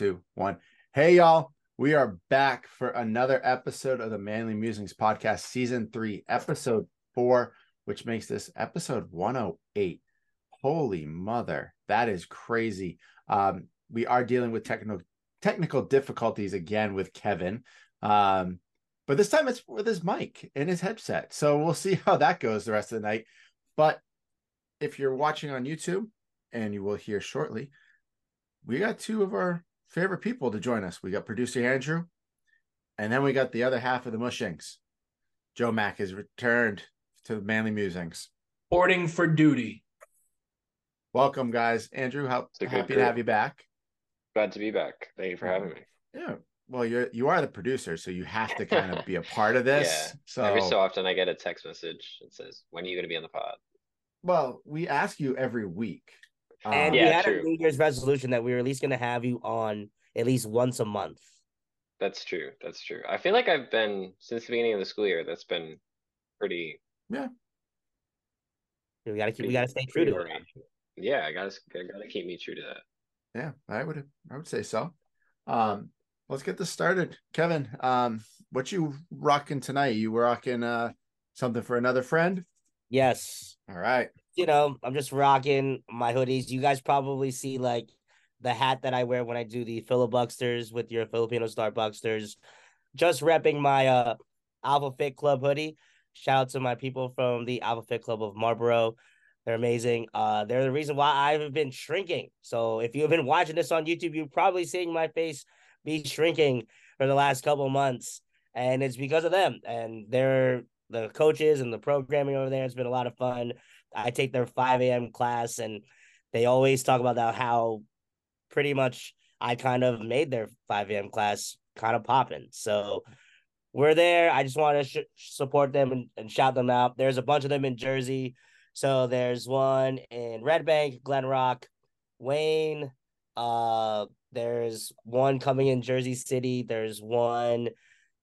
two, one. Hey, y'all. We are back for another episode of the Manly Musings podcast, season three, episode four, which makes this episode 108. Holy mother, that is crazy. Um, we are dealing with technical technical difficulties again with Kevin. Um, but this time it's with his mic and his headset. So we'll see how that goes the rest of the night. But if you're watching on YouTube, and you will hear shortly, we got two of our favorite people to join us. We got producer Andrew, and then we got the other half of the Mushings. Joe Mac has returned to the Manly Musings. Boarding for duty. Welcome, guys. Andrew, how It's a good happy to have you back. Glad to be back. Thank you for having me. Yeah. Well, you're you are the producer, so you have to kind of be a part of this. Yeah. So, Every so often, I get a text message that says, "When are you going to be on the pod?" well, we ask you every week. And Um, we had true. a New Year's resolution that we were at least going to have you on at least once a month. That's true. That's true. I feel like I've been since the beginning of the school year. That's been pretty. Yeah. We got to keep. We got to stay true to it. Yeah, I gotta, I gotta keep me true to that. Yeah, I would I would say so. Um, let's get this started. Kevin, um, what you rocking tonight? You rocking uh something for another friend? Yes. All right. You know, I'm just rocking my hoodies. You guys probably see like the hat that I wear when I do the filibuxters with your Filipino Star Bucksters. Just repping my uh Alpha Fit Club hoodie. Shout out to my people from the Alpha Fit Club of Marlboro. They're amazing. Uh, they're the reason why I've been shrinking. So if you've been watching this on YouTube, you're probably seeing my face be shrinking for the last couple months, and it's because of them. And they're the coaches and the programming over there. It's been a lot of fun. I take their 5 a.m. class, and they always talk about that how pretty much I kind of made their 5 a.m. class kind of popping. So we're there. I just want to sh- support them and, and shout them out. There's a bunch of them in Jersey. So there's one in Red Bank, Glen Rock, Wayne. Uh, there's one coming in Jersey City. There's one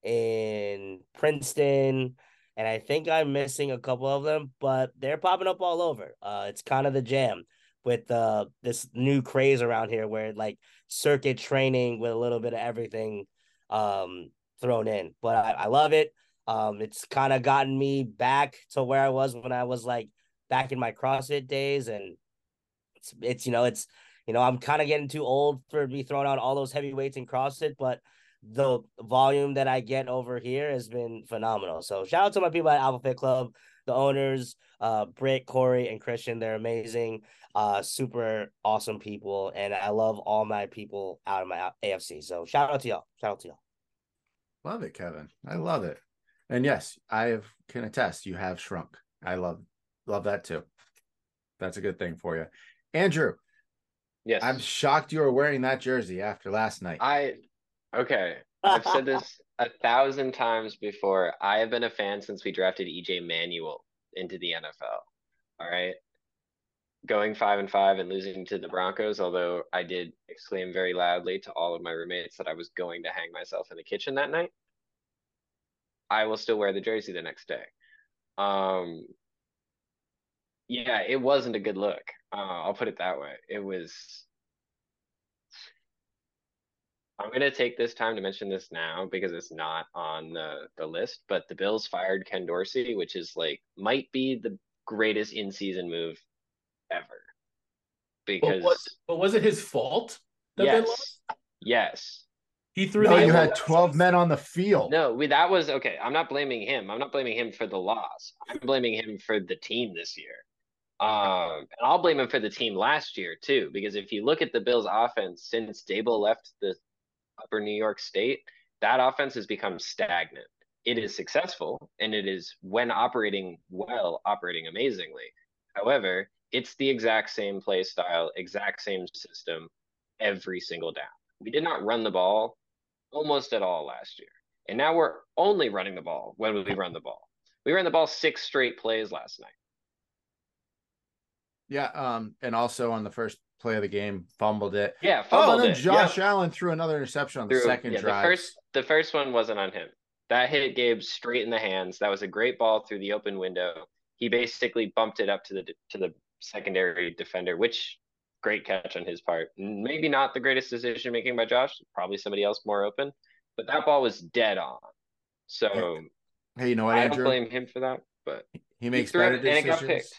in Princeton, and I think I'm missing a couple of them, but they're popping up all over. Uh, it's kind of the jam with uh this new craze around here where like circuit training with a little bit of everything um thrown in. But I, I love it. Um, it's kind of gotten me back to where I was when I was like back in my CrossFit days, and it's it's you know it's you know I'm kind of getting too old for be throwing out all those heavy weights in CrossFit, but the volume that I get over here has been phenomenal. So shout out to my people at Alpha Fit Club, the owners, uh, Britt, Corey, and Christian. They're amazing, uh, super awesome people, and I love all my people out of my AFC. So shout out to y'all. Shout out to y'all. Love it, Kevin. I love it. And yes, I have, can attest you have shrunk. I love love that too. That's a good thing for you. Andrew, Yes, I'm shocked you were wearing that jersey after last night. I. Okay, I've said this a thousand times before. I have been a fan since we drafted EJ Manuel into the NFL. All right. Going five and five and losing to the Broncos, although I did exclaim very loudly to all of my roommates that I was going to hang myself in the kitchen that night. I will still wear the jersey the next day. Um, yeah, it wasn't a good look. Uh, I'll put it that way. It was. I'm gonna take this time to mention this now because it's not on the the list, but the Bills fired Ken Dorsey, which is like might be the greatest in-season move ever. But Because was, but was it his fault that they yes, lost? yes. He threw no, the you had 12 men on the field. No, we, that was okay. I'm not blaming him. I'm not blaming him for the loss. I'm blaming him for the team this year. Um, and I'll blame him for the team last year too, because if you look at the Bills' offense since Daboll left the Upper New York State, that offense has become stagnant. It is successful, and it is when operating well, operating amazingly. However, it's the exact same play style, exact same system every single down. We did not run the ball almost at all last year. And now we're only running the ball when we run the ball. We ran the ball six straight plays last night. Yeah, um, and also on the first play of the game, fumbled it. Yeah, Oh, fumbled and then it. Josh Yeah. Allen threw another interception on the second yeah, drive. The first the first one wasn't on him. That hit Gabe straight in the hands. That was a great ball through the open window. He basically bumped it up to the to the secondary defender, which great catch on his part. Maybe not the greatest decision making by Josh. Probably somebody else more open, but that ball was dead on. So Hey, you know what, I don't Andrew? blame him for that. But He makes threw it better and it got decisions.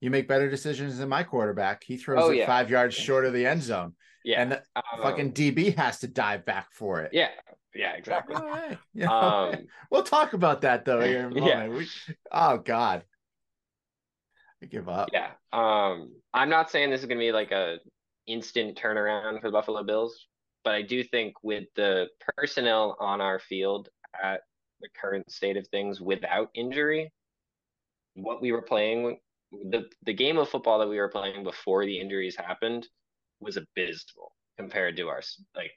You make better decisions than my quarterback. He throws Oh, it yeah. five yards short of the end zone, yeah, and the um, fucking DB has to dive back for it. yeah, yeah, exactly. All right. You know, Um, we'll talk about that though here in a Yeah. We, oh God, I give up. Yeah. Um, I'm not saying this is gonna be like a instant turnaround for the Buffalo Bills, but I do think with the personnel on our field at the current state of things without injury, what we were playing, the the game of football that we were playing before the injuries happened was abysmal compared to our like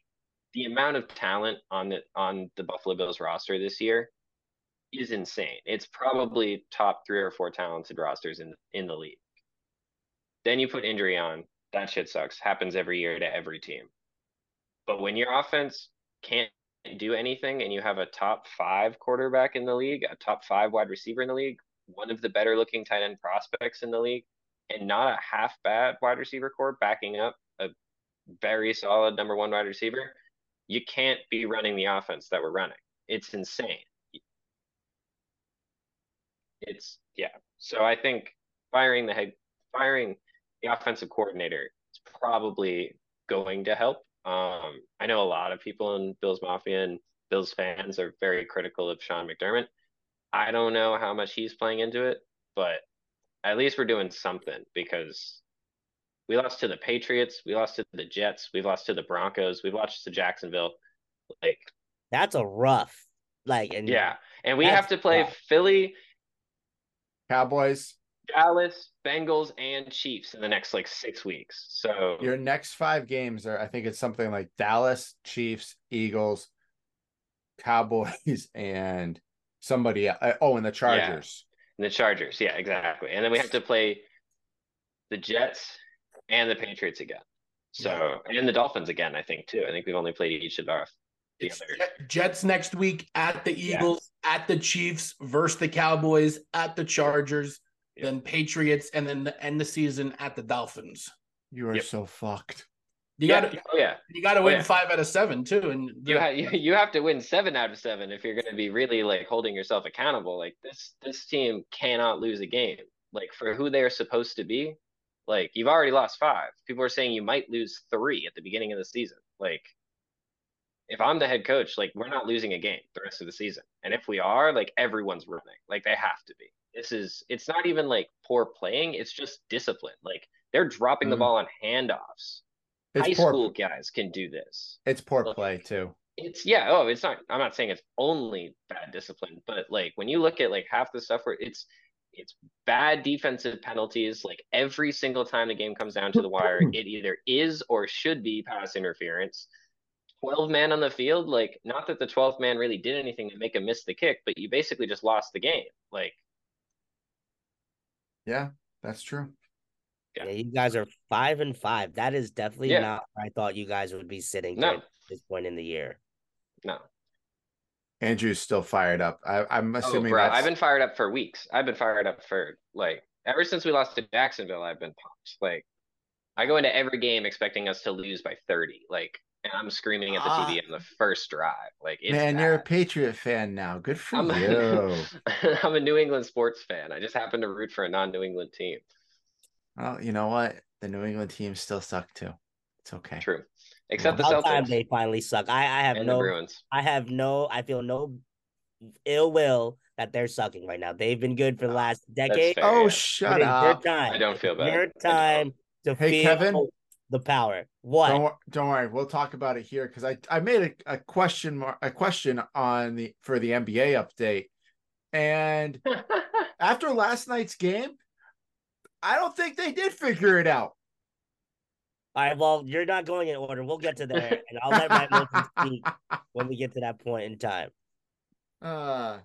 the amount of talent on the on the Buffalo Bills roster this year is insane. It's probably top three or four talented rosters in in the league. Then you put injury on, that shit sucks. Happens every year to every team. But when your offense can't do anything and you have a top five quarterback in the league, a top five wide receiver in the league, one of the better looking tight end prospects in the league, and not a half bad wide receiver corps backing up a very solid number one wide receiver, you can't be running the offense that we're running. It's insane. It's yeah. So I think firing the head, firing the offensive coordinator is probably going to help. Um, I know a lot of people in Bills Mafia and Bills fans are very critical of Sean McDermott. I don't know how much he's playing into it, but at least we're doing something because we lost to the Patriots, we lost to the Jets, we've lost to the Broncos, we've lost to Jacksonville. Like, That's a rough. Like and yeah. And we have to play tough. Philly, Cowboys, Dallas, Bengals, and Chiefs in the next like six weeks. So your next five games are, I think it's something like Dallas, Chiefs, Eagles, Cowboys, and somebody. el- uh, Oh, and the Chargers. and the Chargers, yeah, exactly. And then we have to play the Jets and the Patriots again. So and the Dolphins again, I think too. I think we've only played each of our other. Jets next week at the Yeah. Eagles, at the Chiefs versus the Cowboys, at the Chargers, Yeah. then Patriots, and then the end of the season at the Dolphins. You are Yep. so fucked. You yeah, got to oh yeah. you got to Oh, win yeah. five out of seven too, and You, ha- you have to win seven out of seven if you're going to be really like holding yourself accountable. Like this this team cannot lose a game. Like for who they are supposed to be, like you've already lost five. People are saying you might lose three at the beginning of the season. Like if I'm the head coach, like we're not losing a game the rest of the season. And if we are, like everyone's running. Like they have to be. This is it's not even like poor playing, it's just discipline. Like they're dropping the Mhm. ball on handoffs. It's High poor. school guys can do this It's poor Look, play too. it's yeah oh it's not i'm not saying it's only bad discipline but like when you look at like half the stuff where it's it's bad defensive penalties like every single time the game comes down to the wire it either is or should be pass interference 12 man on the field like not that the 12th man really did anything to make him miss the kick but you basically just lost the game like Yeah, that's true. Yeah. Yeah, you guys are five and five. That is definitely Yeah. not where I thought you guys would be sitting No. at this point in the year. no Andrew's still fired up. I, I'm oh assuming bro that's i've been fired up for weeks i've been fired up for like ever since we lost to jacksonville i've been pumped like I go into every game expecting us to lose by 30. Like, and I'm screaming at the Ah. TV in the first drive. Like, it's man. You're a. Patriot fan now. Good for I'm, you. I'm a New England sports fan. I just happen to root for a non-New England team. Well, you know what? The New England teams still suck too. It's okay. True, except the About time Celtics they finally suck. I, I have and the no Bruins. I have no I feel no ill will that they're sucking right now. They've been good for the ah, last decade. fair. Oh, yeah. shut It is up. your time. I don't feel bad. Your time to Hey, feel Kevin? the power. What? Don't, don't worry, we'll talk about it here because I, I made a, a question mark a question on the for the NBA update, and after last night's game, I don't think they did figure it out. All right, well, you're not going in order. We'll get to there, and I'll let my emotions speak when we get to that point in time. Uh,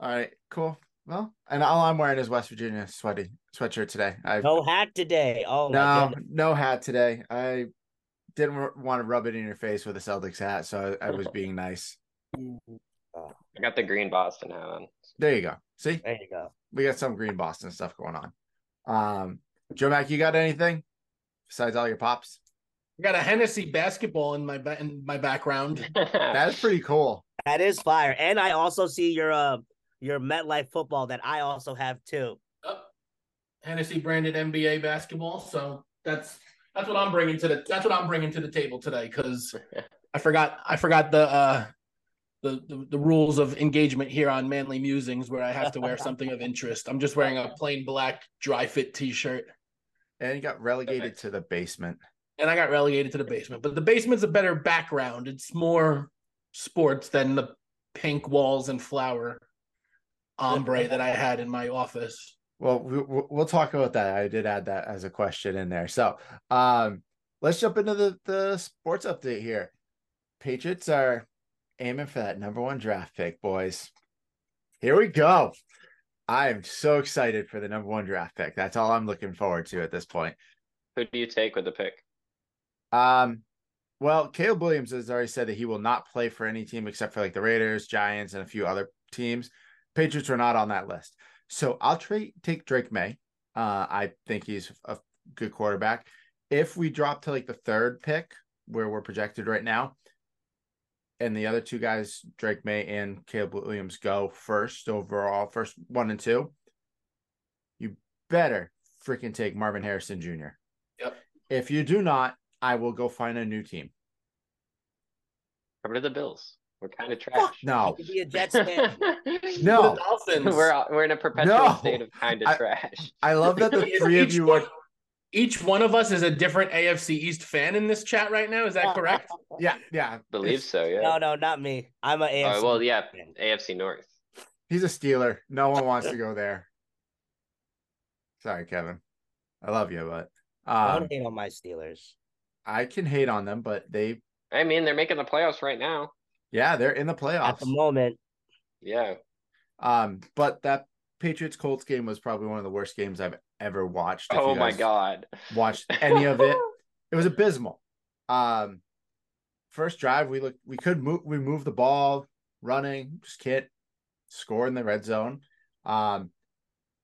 all right, cool. Well, and all I'm wearing is West Virginia sweaty sweatshirt today. I No hat today. Oh no no hat today. I didn't r- want to rub it in your face with a Celtics hat, so I, I was being nice. I got the green Boston hat on. There you go. See, There you go. we got some green Boston stuff going on. Um, Joe Mac, you got anything besides all your pops? I got a Hennessy basketball in my ba- in my background. That's pretty cool. That is fire. And I also see your uh your MetLife football that I also have too. Oh, Hennessy branded NBA basketball. So that's that's what I'm bringing to the that's what I'm bringing to the table today because I forgot I forgot the uh the, the the rules of engagement here on Manly Musings where I have to wear something of interest. I'm just wearing a plain black dry fit t-shirt And you got relegated to the basement. and I got relegated to the basement. But the basement's a better background. It's more sports than the pink walls and flower ombre that I had in my office. Well, we- we- we'll talk about that. I did add that as a question in there. So, um, let's jump into the the sports update here. Patriots are aiming for that number one draft pick, boys. Here we go. I am so excited for the number one draft pick. That's all I'm looking forward to at this point. Who do you take with the pick? Um, well, Caleb Williams has already said that he will not play for any team except for like the Raiders, Giants, and a few other teams. Patriots were not on that list. So I'll trade take Drake Maye. Uh, I think he's a good quarterback. If we drop to like the third pick, where we're projected right now, and the other two guys, Drake Maye and Caleb Williams, go first overall, first one and two, you better freaking take Marvin Harrison Jr. Yep. If you do not, I will go find a new team. Cover to the Bills. We're kind of Fuck trash. no. You could be a Jets fan. No. The Dolphins. we're we're in a perpetual No. state of kind of I- trash. I love that the three of you one- are Each one of us is a different AFC East fan in this chat right now. Is that correct? yeah, yeah. Believe It's- so, yeah. No, no, not me. I'm a AFC. Oh, well, yeah, fan. AFC North. He's a Steeler. No one wants to go there. Sorry, Kevin. I love you, but um, Don't hate on my Steelers. I can hate on them, but they, I mean, they're making the playoffs right now. yeah, they're in the playoffs At playoffs. the moment, Yeah. Um, but that Patriots Colts game was probably one of the worst games I've ever watched. Oh my god. Watched any of it? It was abysmal. Um, first drive we look we could move we moved the ball, running, just can't score in the red zone. Um,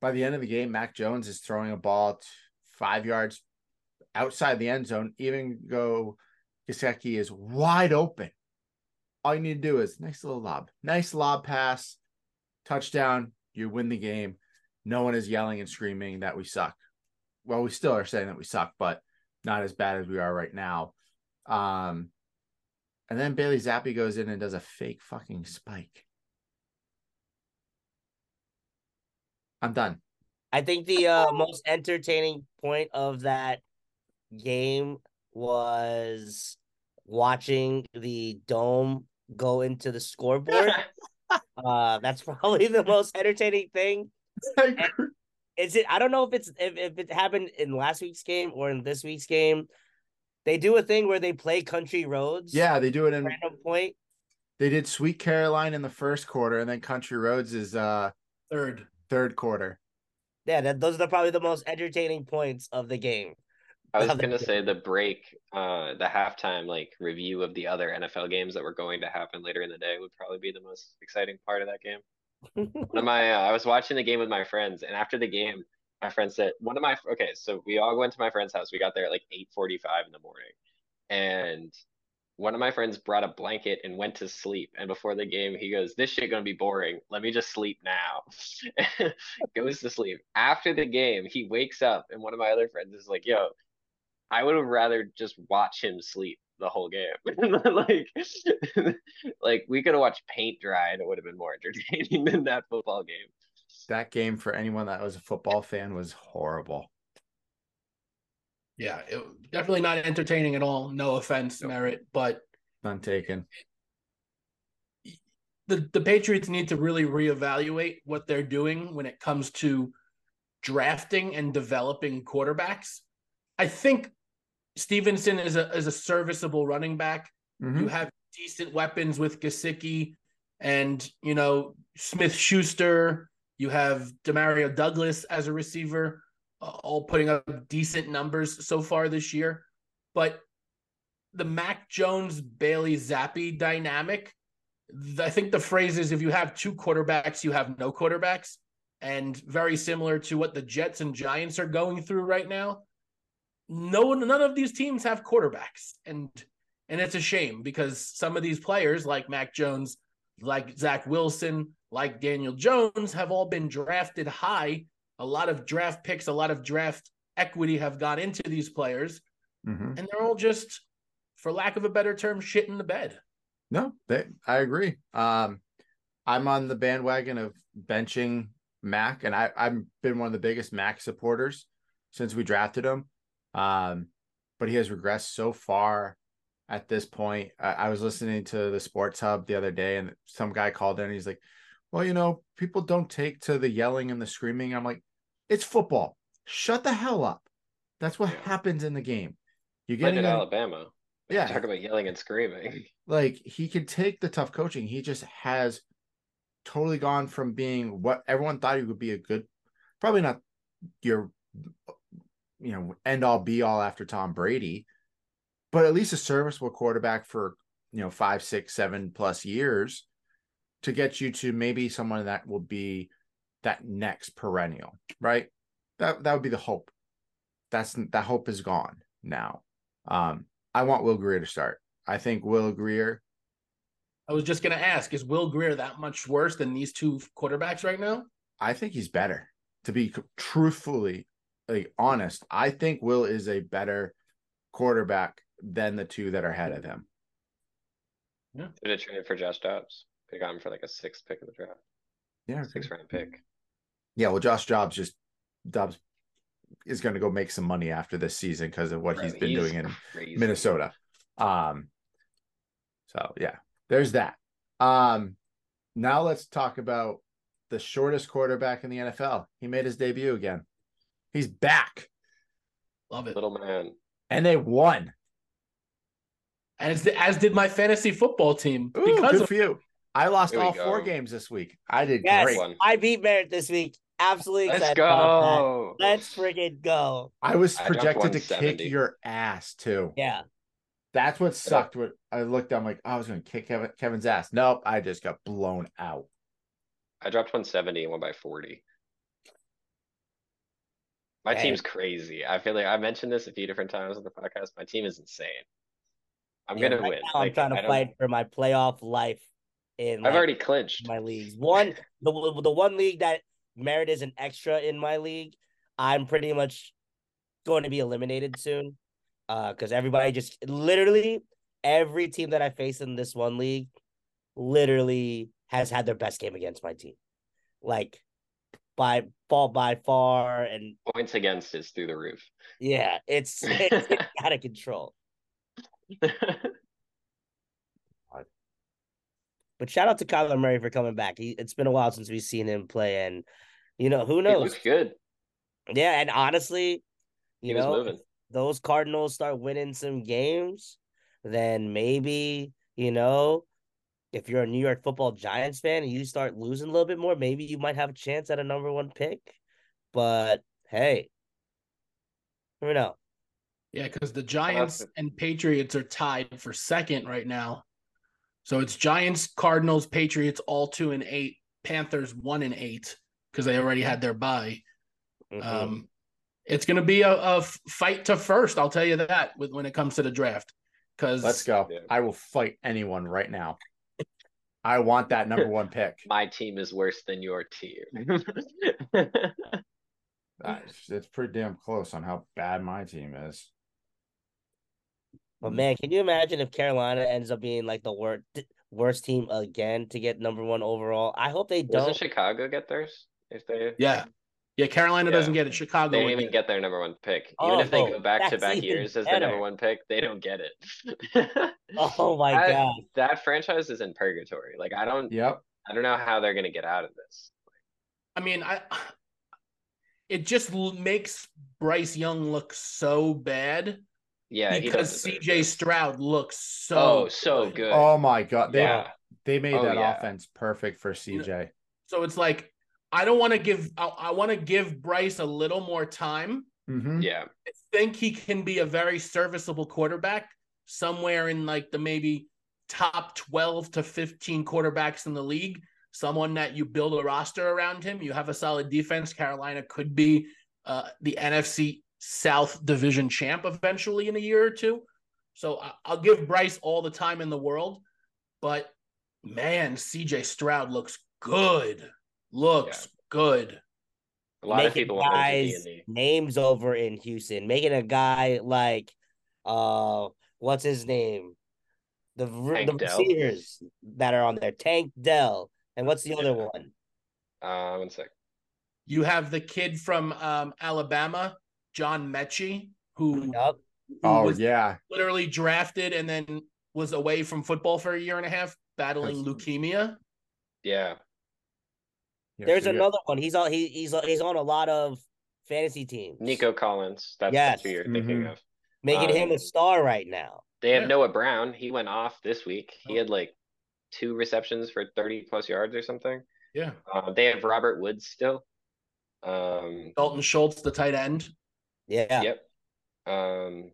by the end of the game, Mac Jones is throwing a ball five yards outside the end zone. Even go Gesicki is wide open. All you need to do is nice little lob, nice lob pass, touchdown. You win the game. No one is yelling and screaming that we suck. Well, we still are saying that we suck, but not as bad as we are right now. Um, and then Bailey Zappe goes in and does a fake fucking spike. I'm done. I think the uh, most entertaining point of that game was watching the dome go into the scoreboard. uh, that's probably the most entertaining thing. Is it? I don't know if it's if, if it happened in last week's game or in this week's game. They do a thing where they play country roads. yeah, they do it in. Random point. They did Sweet Caroline in the first quarter, and then Country Roads is uh Third. third quarter. Yeah, that those are probably the most entertaining points of the game. I was gonna say the break, uh, the halftime like review of the other NFL games that were going to happen later in the day would probably be the most exciting part of that game. One of my, uh, I was watching the game with my friends, and after the game, my friend said, "One of my okay, so we all went to my friend's house. We got there at like eight forty-five in the morning, and one of my friends brought a blanket and went to sleep. And before the game, he goes, "This shit gonna be boring. Let me just sleep now." Goes to sleep. After the game, he wakes up, and one of my other friends is like, "Yo, I would have rather just watch him sleep the whole game. like, like we could have watched paint dry, and it would have been more entertaining than that football game." That game for anyone that was a football fan was horrible. Yeah, it, definitely not entertaining at all. No offense, Nope. Merritt, but None taken. the the Patriots need to really reevaluate what they're doing when it comes to drafting and developing quarterbacks. I think Stevenson is a is a serviceable running back. Mhm. You have decent weapons with Gesicki and you know Smith Schuster. You have Demario Douglas as a receiver, uh, all putting up decent numbers so far this year. But the Mac Jones Bailey Zappe dynamic, I think the phrase is if you have two quarterbacks, you have no quarterbacks. And very similar to what the Jets and Giants are going through right now. No none of these teams have quarterbacks, and and it's a shame because some of these players, like Mac Jones, like Zach Wilson, like Daniel Jones, have all been drafted high. A lot of draft picks, a lot of draft equity have gone into these players, Mhm. and they're all just, for lack of a better term, shit in the bed. No, they, I agree. Um, I'm on the bandwagon of benching Mac, and I, I've been one of the biggest Mac supporters since we drafted him. Um, but he has regressed so far at this point. I, I was listening to the Sports Hub the other day, and some guy called in. And he's like, "Well, you know, people don't take to the yelling and the screaming." I'm like, "It's football. Shut the hell up. That's what Yeah. happens in the game. You're Played getting in Alabama. yeah, Talk about yelling and screaming. like he can take the tough coaching. He just has totally gone from being what everyone thought he would be a good, probably not your, you know, end all be all after Tom Brady, but at least a serviceable quarterback for you know five, six, seven plus years to get you to maybe someone that will be that next perennial, right? That that would be the hope. That's that hope is gone now. Um, I want Will Grier to start. I think Will Grier. I was just gonna ask, is Will Grier that much worse than these two quarterbacks right now? I think he's better. To be truthfully, like honest, I think Will is a better quarterback than the two that are ahead of him. Yeah. Did it trade for Josh Dobbs? They got him for like a sixth pick of the draft, Yeah, sixth round pick. yeah. Well, Josh Jobs just Dobbs is going to go make some money after this season because of what Bro, he's been doing in crazy. Minnesota. Um, so yeah, there's that. Um, now let's talk about the shortest quarterback in the NFL. He made his debut again. He's back, Love it. Little man. and they won. As as did my fantasy football team Ooh, because good of for you. I lost Here we all four games this week. I did Yes, great. One. I beat Merritt this week. Absolutely Let's excited about that. go. Let's freaking go. I was I projected to kick your ass too. Yeah. That's what sucked. What I looked, I'm like, oh, I was going to kick Kevin, Kevin's ass. Nope, I just got blown out. I dropped 170 and won by 40. My team's crazy. I feel like I mentioned this a few different times on the podcast. My team is insane. I'm Yeah, gonna right win. now I'm trying to fight for my playoff life in I've like, already clinched. my leagues. One, the the one league that Merritt is an extra in my league, I'm pretty much going to be eliminated soon. Uh, because everybody just literally every team that I face in this one league literally has had their best game against my team. Like by fall by far and Points against is through the roof. yeah, it's it's, it's out of control. But shout out to Kyler Murray for coming back. He, it's been a while since we've seen him play, and you know who knows. looks good. Yeah, and honestly, you was know, those Cardinals start winning some games, then maybe you know, if you're a New York Football Giants fan and you start losing a little bit more, maybe you might have a chance at a number one pick. But hey, who know. Yeah, because the Giants it. and Patriots are tied for second right now. So it's Giants, Cardinals, Patriots, all two and eight. Panthers one and eight because they already had their bye. Mhm. Um, it's going to be a fight to first. I'll tell you that with, when it comes to the draft. Because Let's go. Yeah. I will fight anyone right now. I want that number one pick. My team is worse than your team. It's, it's pretty damn close on how bad my team is. But man, can you imagine if Carolina ends up being like the worst worst team again to get number one overall? I hope they Doesn't don't. Chicago get theirs? If they yeah, yeah, Carolina Yeah. doesn't get it. Chicago. they would didn't even get get their number one pick. Even if they Oh, go back to back even years as the number one pick, they don't get it. Oh my That- god! That franchise is in purgatory. Like I don't Yep. I don't know how they're gonna get out of this. I mean, I it just makes Bryce Young look so bad Yeah, because CJ. Stroud looks so Oh, so good. Oh my god. They yeah. they made Oh, that yeah. offense perfect for CJ. So it's like I don't want to give I, I want to give Bryce a little more time. Mm-hmm. Yeah. I think he can be a very serviceable quarterback somewhere in like the maybe top 12 to 15 quarterbacks in the league. Someone that you build a roster around him. You have a solid defense. Carolina could be uh, the NFC South Division champ eventually in a year or two. So I- I'll give Bryce all the time in the world, but man, CJ Stroud looks good. Looks good. A lot of making people want guys names over in Houston, making a guy like uh what's his name? The Tank the Dell. receivers that are on there. Tank Dell. And what's the other Yeah. one? Uh, one sec. You have the kid from um, Alabama, John Metchie, who, Yup. who Oh was yeah, literally drafted and then was away from football for a year and a half, battling leukemia. Yeah, Yeah, There's so another one. He's on he, he's he's on a lot of fantasy teams. Nico Collins. That's, Yes. that's who you're thinking Mhm. of. making him a um, star right now. They have Yeah. Noah Brown. He went off this week. He Oh. had like two receptions for 30 plus yards or something. Yeah. Uh, they have Robert Woods still. Um, Dalton Schultz, the tight end. Yeah. Yep. Um,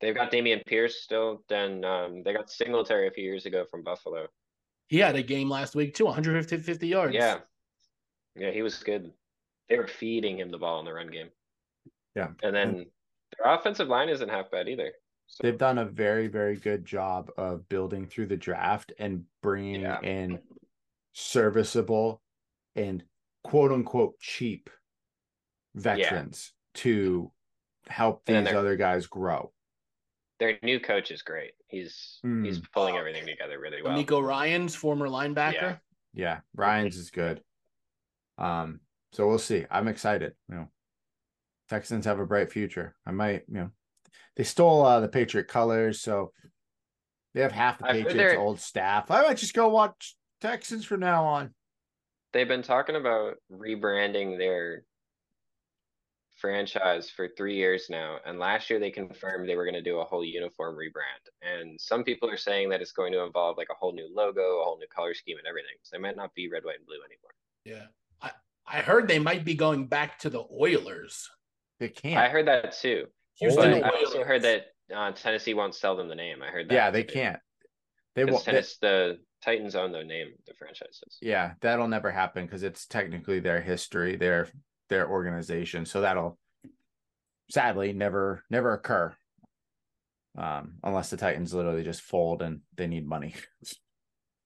they've got Dameon Pierce still. Then um, they got Singletary a few years ago from Buffalo. He had a game last week too, 150 yards. Yeah, yeah, he was good. They were feeding him the ball in the run game. Yeah. and then their offensive line isn't half bad either. So they've done a very very good job of building through the draft and bringing Yeah. in serviceable and quote unquote cheap veterans to help these other guys grow. their new coach is great. He's he's Mm. pulling everything together really well. Nico Ryan's former linebacker. Yeah. Yeah, Ryan's is good. Um, so we'll see. I'm excited. You know, Texans have a bright future. I might, you know, they stole uh, the Patriot colors, so they have half the I've Patriots' old staff. I might just go watch Texans from now on. They've been talking about rebranding their franchise for three years now, and last year they confirmed they were going to do a whole uniform rebrand. And some people are saying that it's going to involve like a whole new logo, a whole new color scheme, and everything. So they might not be red, white, and blue anymore. Yeah. I, I heard they might be going back to the Oilers. They can't. I heard that too. Houston I also heard that uh, Tennessee won't sell them the name. I heard that. yeah, they too. can't. They won't. they- the Titans own the name, the franchises. yeah, that'll never happen because it's technically their history, their their organization. So that'll sadly never never occur. Um, unless the Titans literally just fold and they need money.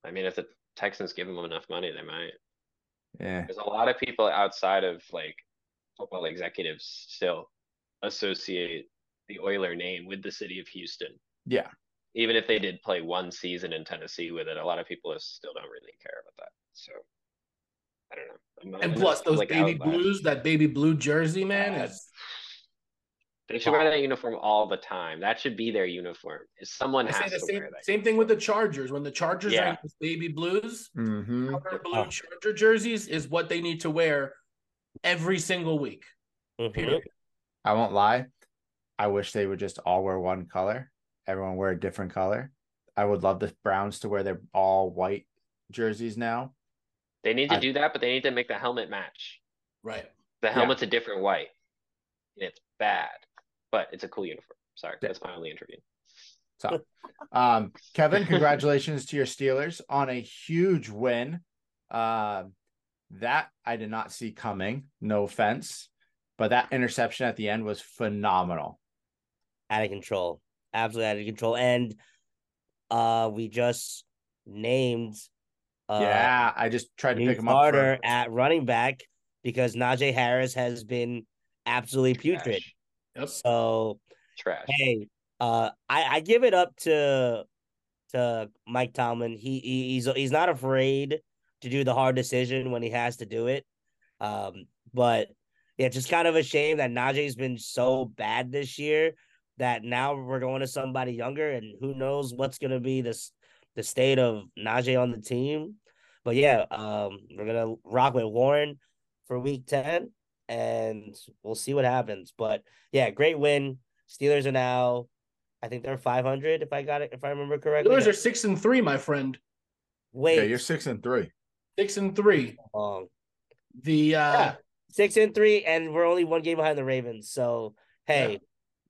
I mean, if the Texans give them enough money, they might. yeah. There's a lot of people outside of like football executives still associate the Oiler name with the city of Houston. Yeah. Even if they did play one season in Tennessee with it, a lot of people still don't really care about that. So I don't know. Not- And plus those like, baby blues, that baby blue jersey, man, Uh, is They should wear that uniform all the time. That should be their uniform. Is someone I say has the to same wear that. same thing with the Chargers. When the Chargers Yeah. are in those baby blues, Mm-hmm. blue Oh. Charger jerseys is what they need to wear every single week. Mhm. Period. I won't lie. I wish they would just all wear one color. Everyone wear a different color. I would love the Browns to wear their all white jerseys now. They need to I- do that, but they need to make the helmet match. Right. The Yeah. helmet's a different white. And it's bad, but it's a cool uniform. Sorry, Yeah. that's my only interview. So, um, Kevin, congratulations to your Steelers on a huge win. Um, that I did not see coming. No offense, but that interception at the end was phenomenal. Out of control. Absolutely out of control. And uh we just named uh yeah, I just tried to pick him up. For, at running back because Najee Harris has been absolutely putrid. Trash. Yep. So Trash. hey, uh, I, I give it up to to Mike Tomlin. He, he he's he's not afraid to do the hard decision when he has to do it. Um, but yeah, just kind of a shame that Najee's been so bad this year that now we're going to somebody younger, and who knows what's gonna be this the state of Najee on the team. But yeah, um, we're gonna rock with Warren for week ten, and we'll see what happens. But yeah, great win. Steelers are now, I think they're 500 if I got it, if I remember correctly. Steelers are six and three, my friend. Wait, yeah, you're six and three. Six and three. long. The uh Yeah. Six and three, and we're only one game behind the Ravens. So hey,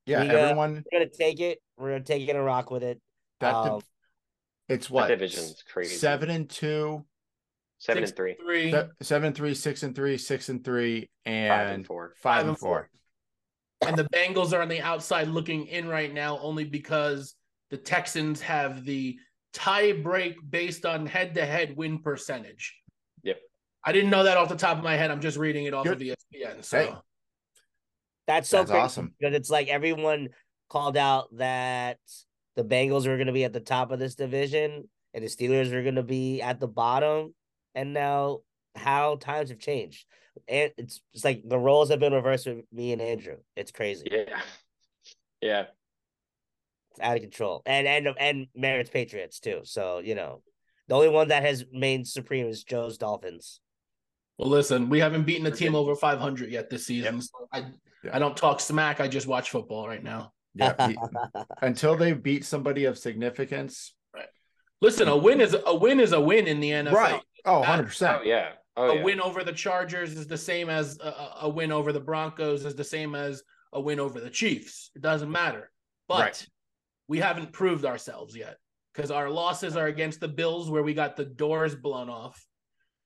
Yeah, We, uh, everyone. we're gonna take it. We're gonna take it and rock with it. That Um, div- it's That what division's crazy. seven and two, Seven Six and three. Three. Se- seven three, six and three, six and three, and Five and four. Five, Five and and four. and the Bengals are on the outside looking in right now only because the Texans have the tie break based on head to head win percentage. Yep. I didn't know that off the top of my head. I'm just reading it off Good. of ESPN. So Hey. That's so That's awesome. because it's like everyone called out that the Bengals were going to be at the top of this division and the Steelers were going to be at the bottom, and now how times have changed, and it's it's like the roles have been reversed with me and Andrew. It's crazy. Yeah. Yeah. It's out of control, and and and Merritt's Patriots too. So you know, the only one that has remained supreme is Joe's Dolphins. well listen, we haven't beaten a team over 500 yet this season. Yep. So I Yeah. I don't talk smack, I just watch football right now. Yeah. until they beat somebody of significance. Listen, a win is a win is a win in the NFL. Right. Oh, 100%. Oh yeah. Oh a yeah. win over the Chargers is the same as a- a, a win over the Broncos is the same as a win over the Chiefs. It doesn't matter. But Right. we haven't proved ourselves yet because our losses are against the Bills where we got the doors blown off,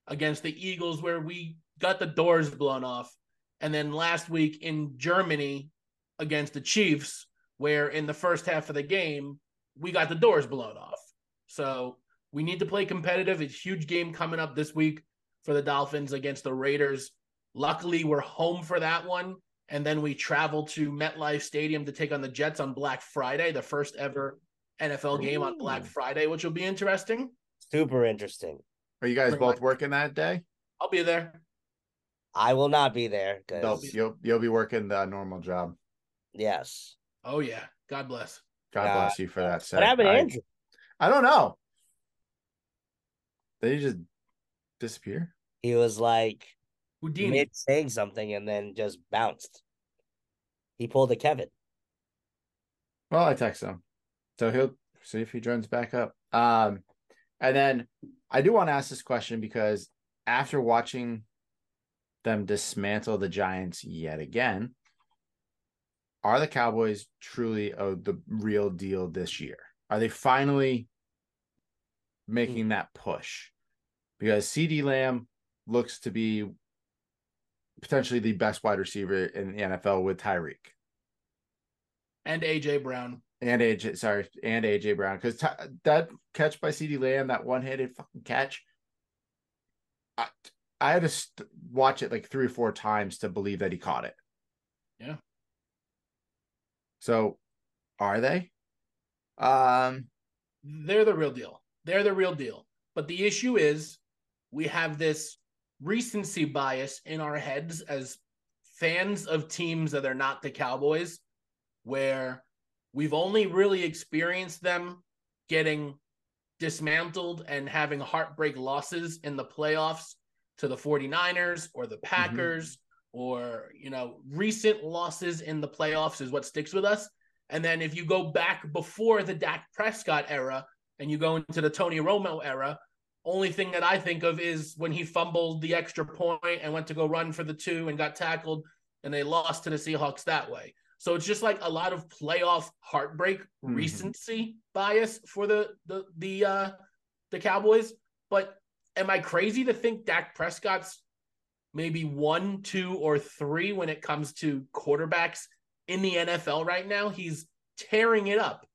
against the Eagles where we got the doors blown off, and then last week in Germany against the Chiefs where in the first half of the game we got the doors blown off. So we need to play competitive. It's a huge game coming up this week for the Dolphins against the Raiders. Luckily, we're home for that one. And then we travel to MetLife Stadium to take on the Jets on Black Friday, the first ever NFL game on Black Friday, which will be interesting. Super interesting. Are you guys Bring both my- working that day? I'll be there. I will not be there They'll, you'll you'll be working the normal job. yes. Oh, yeah. God bless. God God bless you for that. Seth. What happened to I, Andrew? I don't know. They just disappear. He was like Houdini. mid saying something and then just bounced. He pulled a Kevin. Well, I text him, so he'll see if he joins back up. Um, and then I do want to ask this question because after watching them dismantle the Giants yet again, are the Cowboys truly oh, the real deal this year? Are they finally making that push? Because CeeDee Lamb looks to be potentially the best wide receiver in the NFL with Tyreek. and AJ Brown. and AJ, sorry, and AJ Brown, because that catch by CD Lamb, that one-handed fucking catch, I, I had to st- watch it like three or four times to believe that he caught it. Yeah. So, are they? Um. They're the real deal. They're the real deal. But the issue is we have this recency bias in our heads as fans of teams that are not the Cowboys, where we've only really experienced them getting dismantled and having heartbreak losses in the playoffs to the 49ers or the mm-hmm. Packers or you know recent losses in the playoffs is what sticks with us and then if you go back before the Dak Prescott era and you go into the Tony Romo era, only thing that I think of is when he fumbled the extra point and went to go run for the two and got tackled and they lost to the Seahawks that way. So it's just like a lot of playoff heartbreak Mhm. recency bias for the the the uh the Cowboys. But am I crazy to think Dak Prescott's maybe one, two, or three when it comes to quarterbacks in the NFL right now? He's tearing it up.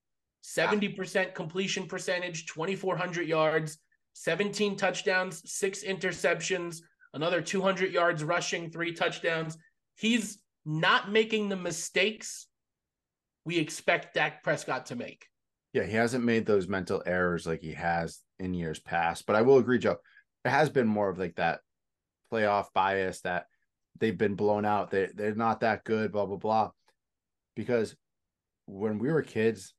70% completion percentage, 2,400 yards, 17 touchdowns, six interceptions, another 200 yards rushing, three touchdowns. He's not making the mistakes we expect Dak Prescott to make. Yeah, he hasn't made those mental errors like he has in years past. But I will agree, Joe. It has been more of like that playoff bias that they've been blown out. They they're not that good, blah blah blah. Because when we were kids,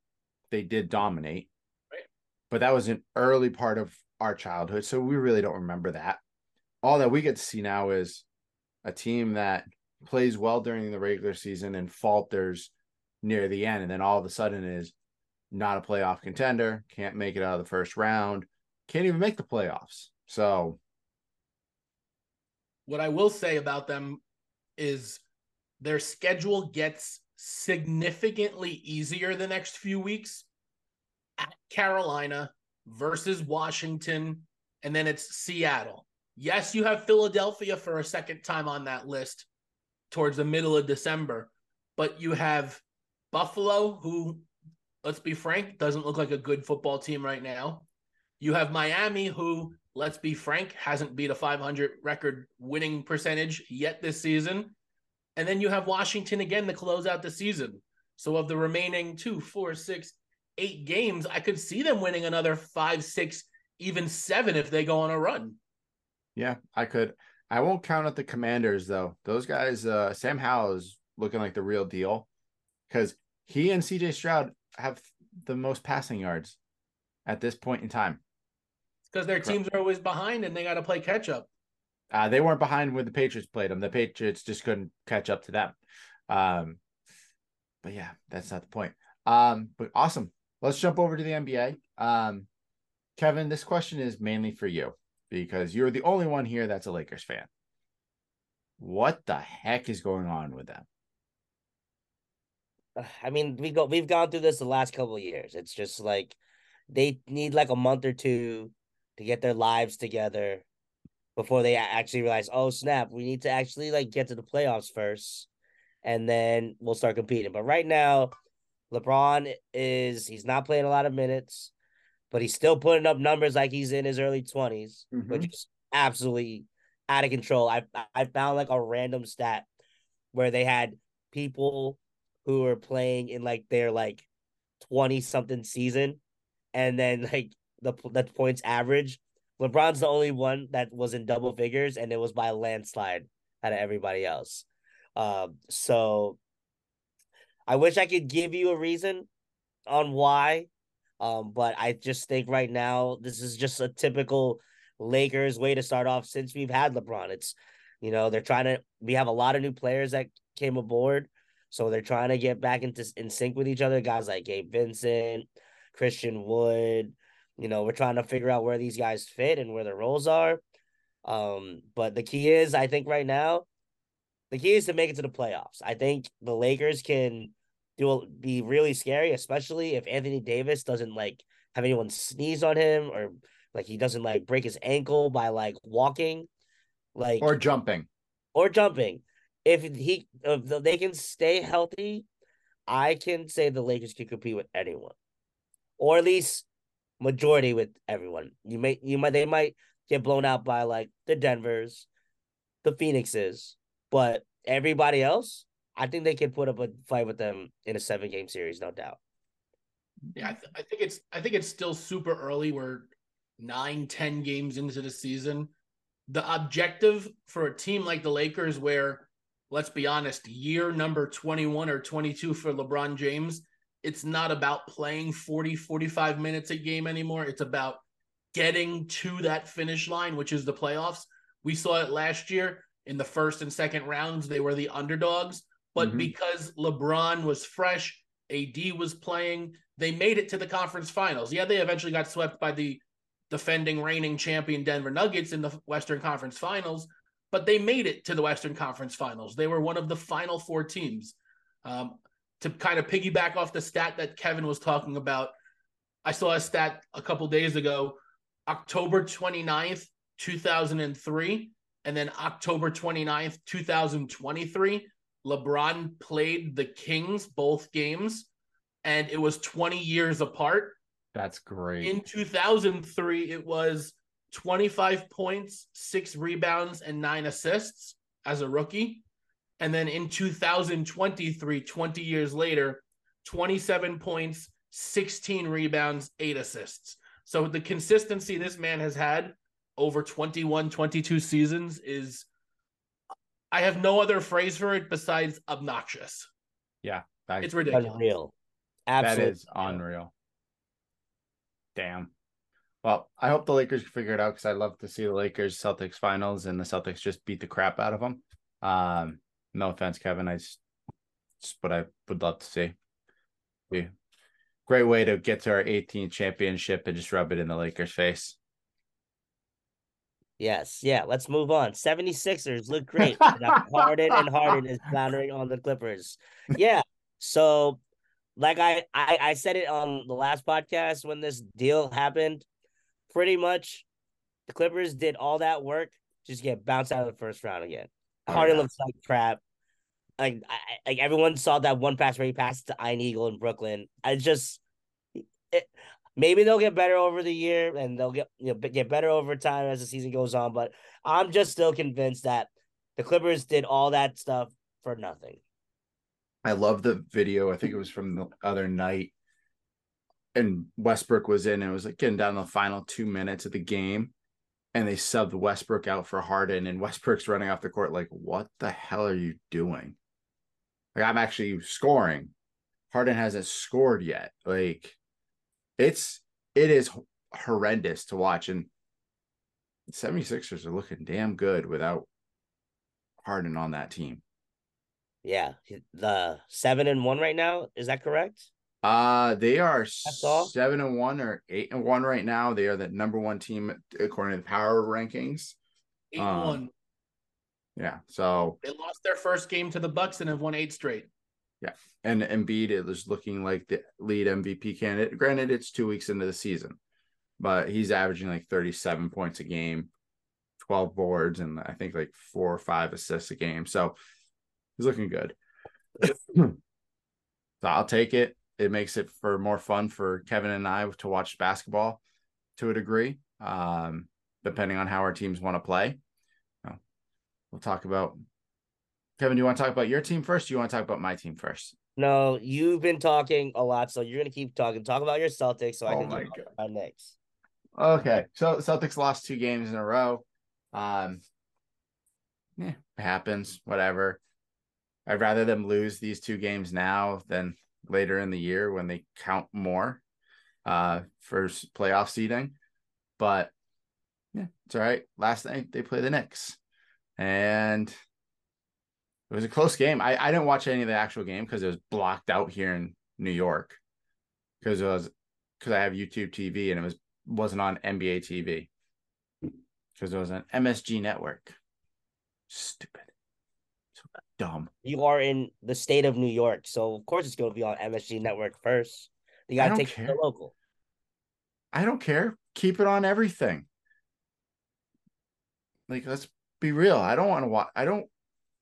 they did dominate. Right. But that was an early part of our childhood. So we really don't remember that. All that we get to see now is a team that plays well during the regular season and falters near the end. And then all of a sudden is not a playoff contender, can't make it out of the first round, can't even make the playoffs. So What I will say about them is their schedule gets significantly easier the next few weeks at Carolina versus Washington, and then it's Seattle. Yes, you have Philadelphia for a second time on that list towards the middle of December, but you have Buffalo, who, let's be frank, doesn't look like a good football team right now. You have Miami, who, let's be frank, hasn't beat a 500 record winning percentage yet this season. And then you have Washington again to close out the season. So, of the remaining two, four, six, eight games, I could see them winning another five, six, even seven if they go on a run. Yeah, I could. I won't count out the commanders though. Those guys, uh, Sam Howell is looking like the real deal because he and CJ Stroud have the most passing yards at this point in time. Because their teams are always behind and they got to play catch up. Uh, they weren't behind when the Patriots played them. The Patriots just couldn't catch up to them. Um, but yeah, that's not the point. Um, but awesome. Let's jump over to the NBA. Um, Kevin, this question is mainly for you because you're the only one here that's a Lakers fan. What the heck is going on with them? I mean, we go we've gone through this the last couple of years. It's just like they need like a month or two to get their lives together before they actually realize, oh snap, we need to actually like get to the playoffs first, and then we'll start competing. But right now, LeBron is he's not playing a lot of minutes, but he's still putting up numbers like he's in his early 20s, mm-hmm. which is absolutely out of control. I I found like a random stat where they had people who are playing in like their like 20 something season and then like the the points average. LeBron's the only one that was in double figures and it was by a landslide out of everybody else. Um so I wish I could give you a reason on why um but I just think right now this is just a typical Lakers way to start off since we've had LeBron. It's you know, they're trying to we have a lot of new players that came aboard so they're trying to get back into in sync with each other. Guys like Gabe Vincent, Christian Wood. You know, we're trying to figure out where these guys fit and where their roles are. Um, but the key is, I think right now, the key is to make it to the playoffs. I think the Lakers can do be really scary, especially if Anthony Davis doesn't like have anyone sneeze on him or like he doesn't like break his ankle by like walking, like or jumping, or jumping if he if they can stay healthy, I can say the Lakers can compete with anyone, or at least majority with everyone. You may you might they might get blown out by like the Denver's, the Phoenixes, but everybody else, I think they can put up a fight with them in a seven game series, no doubt. Yeah, I, th- I think it's I think it's still super early. We're nine, ten games into the season. The objective for a team like the Lakers, where let's be honest, year number 21 or 22 for LeBron James, it's not about playing 40, 45 minutes a game anymore. It's about getting to that finish line, which is the playoffs. We saw it last year in the first and second rounds. They were the underdogs, but mm-hmm. because LeBron was fresh, AD was playing, they made it to the conference finals. Yeah, they eventually got swept by the defending reigning champion Denver Nuggets in the Western Conference Finals, but they made it to the Western Conference Finals. They were one of the final four teams. Um, to kind of piggyback off the stat that Kevin was talking about, I saw a stat a couple days ago October 29th, 2003, and then October 29th, 2023. LeBron played the Kings both games, and it was 20 years apart. That's great. In 2003, it was 25 points, six rebounds, and nine assists as a rookie. And then in 2023, 20 years later, 27 points, 16 rebounds, eight assists. So the consistency this man has had over 21, 22 seasons is, I have no other phrase for it besides obnoxious. Yeah. it's ridiculous. Unreal. Absolutely. That is unreal. Damn. Well, I hope the Lakers figure it out because I'd love to see the Lakers Celtics finals and the Celtics just beat the crap out of them. Um, no offense, Kevin. I just, just what I would love to see. Yeah. Great way to get to our 18th championship and just rub it in the Lakers' face. Yes, yeah. Let's move on. 76ers look great. Harden and Harden is floundering on the Clippers. Yeah. So, like I, I I said it on the last podcast when this deal happened pretty much the Clippers did all that work just get bounced out of the first round again. Harden looks like crap. Like I, like everyone saw that one pass where he passed to Ein Eagle in Brooklyn. I just it, maybe they'll get better over the year and they'll get you know get better over time as the season goes on. But I'm just still convinced that the Clippers did all that stuff for nothing. I love the video. I think it was from the other night. And Westbrook was in and it was like getting down the final two minutes of the game. And they subbed Westbrook out for Harden. And Westbrook's running off the court like, what the hell are you doing? Like, I'm actually scoring. Harden hasn't scored yet. Like, it's it is horrendous to watch. And 76ers are looking damn good without Harden on that team. Yeah, the seven and one right now. Is that correct? Uh they are seven and one or eight and one right now. They are the number one team according to the power rankings. Eight um, one. Yeah, so they lost their first game to the Bucks and have won eight straight. Yeah, and Embiid it was looking like the lead MVP candidate. Granted, it's two weeks into the season, but he's averaging like thirty-seven points a game, twelve boards, and I think like four or five assists a game. So he's looking good. so I'll take it. It makes it for more fun for Kevin and I to watch basketball to a degree, um, depending on how our teams want to play. We'll talk about Kevin. Do you want to talk about your team first? do you want to talk about my team first? No, you've been talking a lot, so you're gonna keep talking. Talk about your Celtics, so I oh can my God. my Knicks. Okay, so Celtics lost two games in a row. Um, yeah, it happens. Whatever. I'd rather them lose these two games now than later in the year when they count more uh for playoff seeding. But yeah, it's all right. Last night they play the Knicks. And it was a close game. I, I didn't watch any of the actual game because it was blocked out here in New York. Because it was because I have YouTube TV and it was wasn't on NBA TV. Because it was on MSG network. Stupid dumb. You are in the state of New York, so of course it's going to be on MSG Network first. You got to take care. the local. I don't care. Keep it on everything. Like, let's be real. I don't want to watch. I don't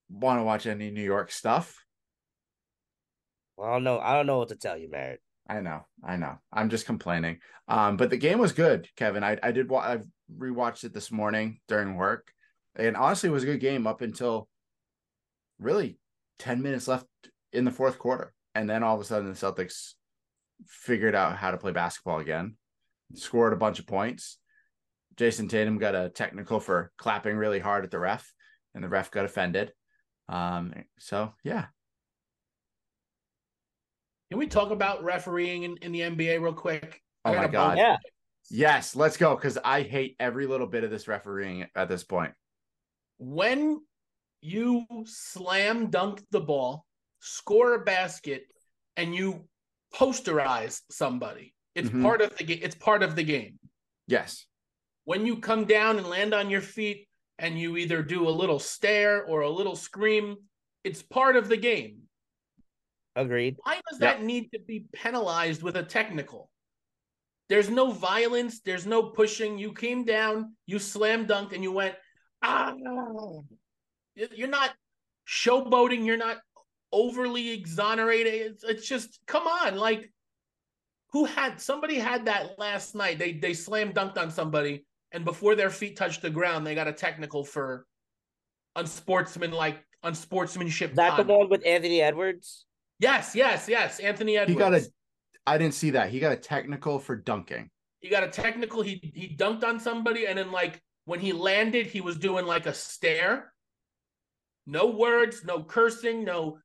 want to watch any New York stuff. Well, I don't know. I don't know what to tell you, Merritt. I know. I know. I'm just complaining. Um, but the game was good, Kevin. I I did. Wa- I've rewatched it this morning during work, and honestly, it was a good game up until really 10 minutes left in the fourth quarter. And then all of a sudden the Celtics figured out how to play basketball again, scored a bunch of points. Jayson Tatum got a technical for clapping really hard at the ref, and the ref got offended. Um, so yeah. Can we talk about refereeing in, in the NBA real quick? Oh my god. Yeah. Yes, let's go because I hate every little bit of this refereeing at this point. When you slam dunk the ball, score a basket, and you posterize somebody. It's mm-hmm. part of the game. It's part of the game. Yes. When you come down and land on your feet and you either do a little stare or a little scream, it's part of the game. Agreed. Why does yep. that need to be penalized with a technical? There's no violence, there's no pushing. You came down, you slam dunked, and you went, ah, you're not showboating. You're not overly exonerated. It's, it's just come on, like who had somebody had that last night? They they slam dunked on somebody, and before their feet touched the ground, they got a technical for unsportsmanlike unsportsmanship. That the one with Anthony Edwards. Yes, yes, yes. Anthony Edwards. He got a. I didn't see that. He got a technical for dunking. He got a technical. He he dunked on somebody, and then like when he landed, he was doing like a stare, no words, no cursing, no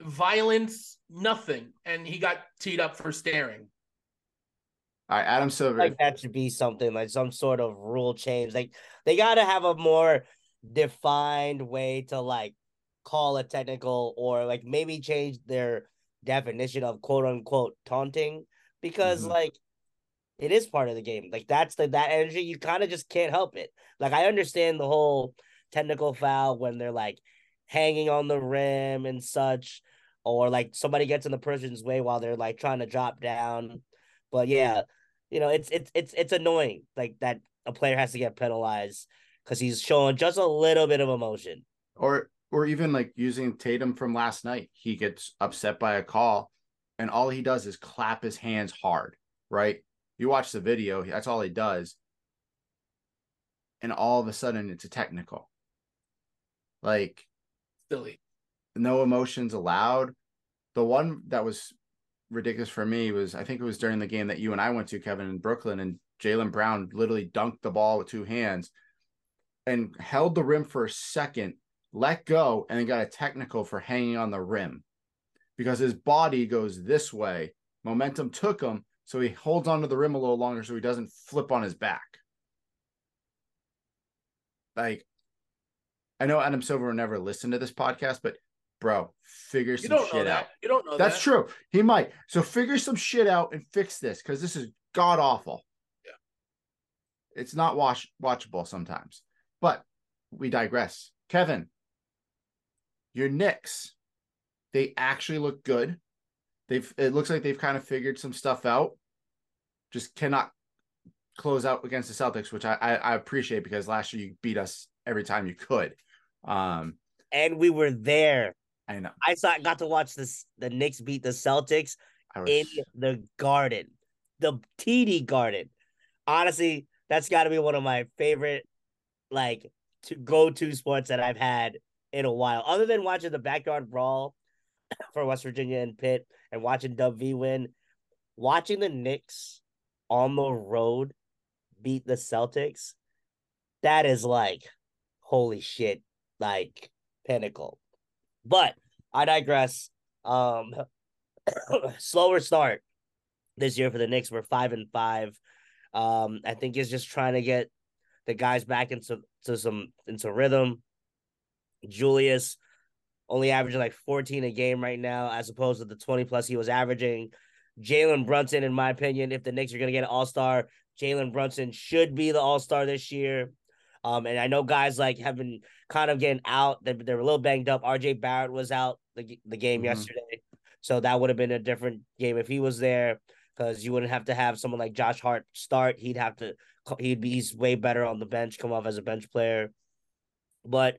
violence, nothing. And he got teed up for staring. All right, Adam Silver. Like that should be something like some sort of rule change. Like they got to have a more defined way to like call a technical or like maybe change their definition of quote unquote taunting because mm-hmm. like it is part of the game. Like that's the that energy you kind of just can't help it. Like I understand the whole technical foul when they're like hanging on the rim and such, or like somebody gets in the person's way while they're like trying to drop down. But yeah, you know, it's it's it's it's annoying like that a player has to get penalized because he's showing just a little bit of emotion. Or or even like using Tatum from last night. He gets upset by a call, and all he does is clap his hands hard. Right? You watch the video. That's all he does, and all of a sudden it's a technical. Like Silly. no emotions allowed. The one that was ridiculous for me was I think it was during the game that you and I went to, Kevin, in Brooklyn, and Jaylen Brown literally dunked the ball with two hands and held the rim for a second, let go, and then got a technical for hanging on the rim because his body goes this way. Momentum took him, so he holds onto the rim a little longer so he doesn't flip on his back. Like, I know Adam Silver will never listen to this podcast, but bro, figure You some shit out. You don't know That's that. true. He might. So figure some shit out and fix this because this is god awful. Yeah. It's not watch watchable sometimes. But we digress. Kevin, your Knicks, they actually look good. They've it looks like they've kind of figured some stuff out. Just cannot close out against the Celtics, which I I, I appreciate because last year you beat us every time you could. Um, And we were there. I know. I saw got to watch this the Knicks beat the Celtics in the garden, the TD garden. Honestly, that's got to be one of my favorite, like, to go to sports that I've had in a while. Other than watching the backyard brawl for West Virginia and Pitt and watching Dub V win, watching the Knicks on the road beat the Celtics, that is like, holy shit, like pinnacle. But I digress. Um, slower start this year for the Knicks. We're five and five. Um, I think is just trying to get the guys back into to some into rhythm. Julius only averaging like 14 a game right now, as opposed to the 20 plus he was averaging. Jalen Brunson, in my opinion, if the Knicks are gonna get an all-star, Jalen Brunson should be the all-star this year. Um, and I know guys like have been kind of getting out. They they're a little banged up. RJ Barrett was out the the game Mhm. yesterday, so that would have been a different game if he was there because you wouldn't have to have someone like Josh Hart start. He'd have to he'd be he's way better on the bench, come off as a bench player. But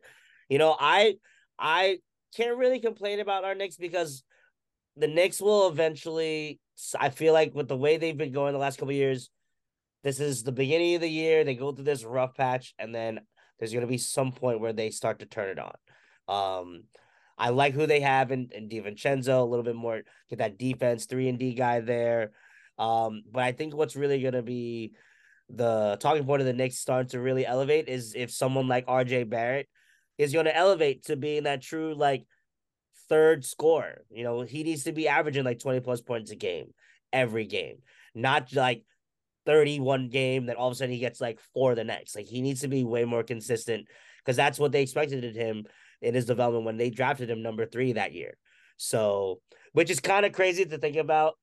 you know, I I can't really complain about our Knicks because the Knicks will eventually. I feel like with the way they've been going the last couple years, this is the beginning of the year. They go through this rough patch, and then there's going to be some point where they start to turn it on. Um, I like who they have in, in DiVincenzo, a little bit more get that defense, three and D guy there. Um, but I think what's really going to be the talking point of the Knicks starting to really elevate is if someone like RJ Barrett is going to elevate to being that true like third scorer. You know, he needs to be averaging like 20 plus points a game every game, not like 31 game, then all of a sudden he gets like four the next. Like he needs to be way more consistent because that's what they expected of him in his development when they drafted him number three that year. So, which is kind of crazy to think about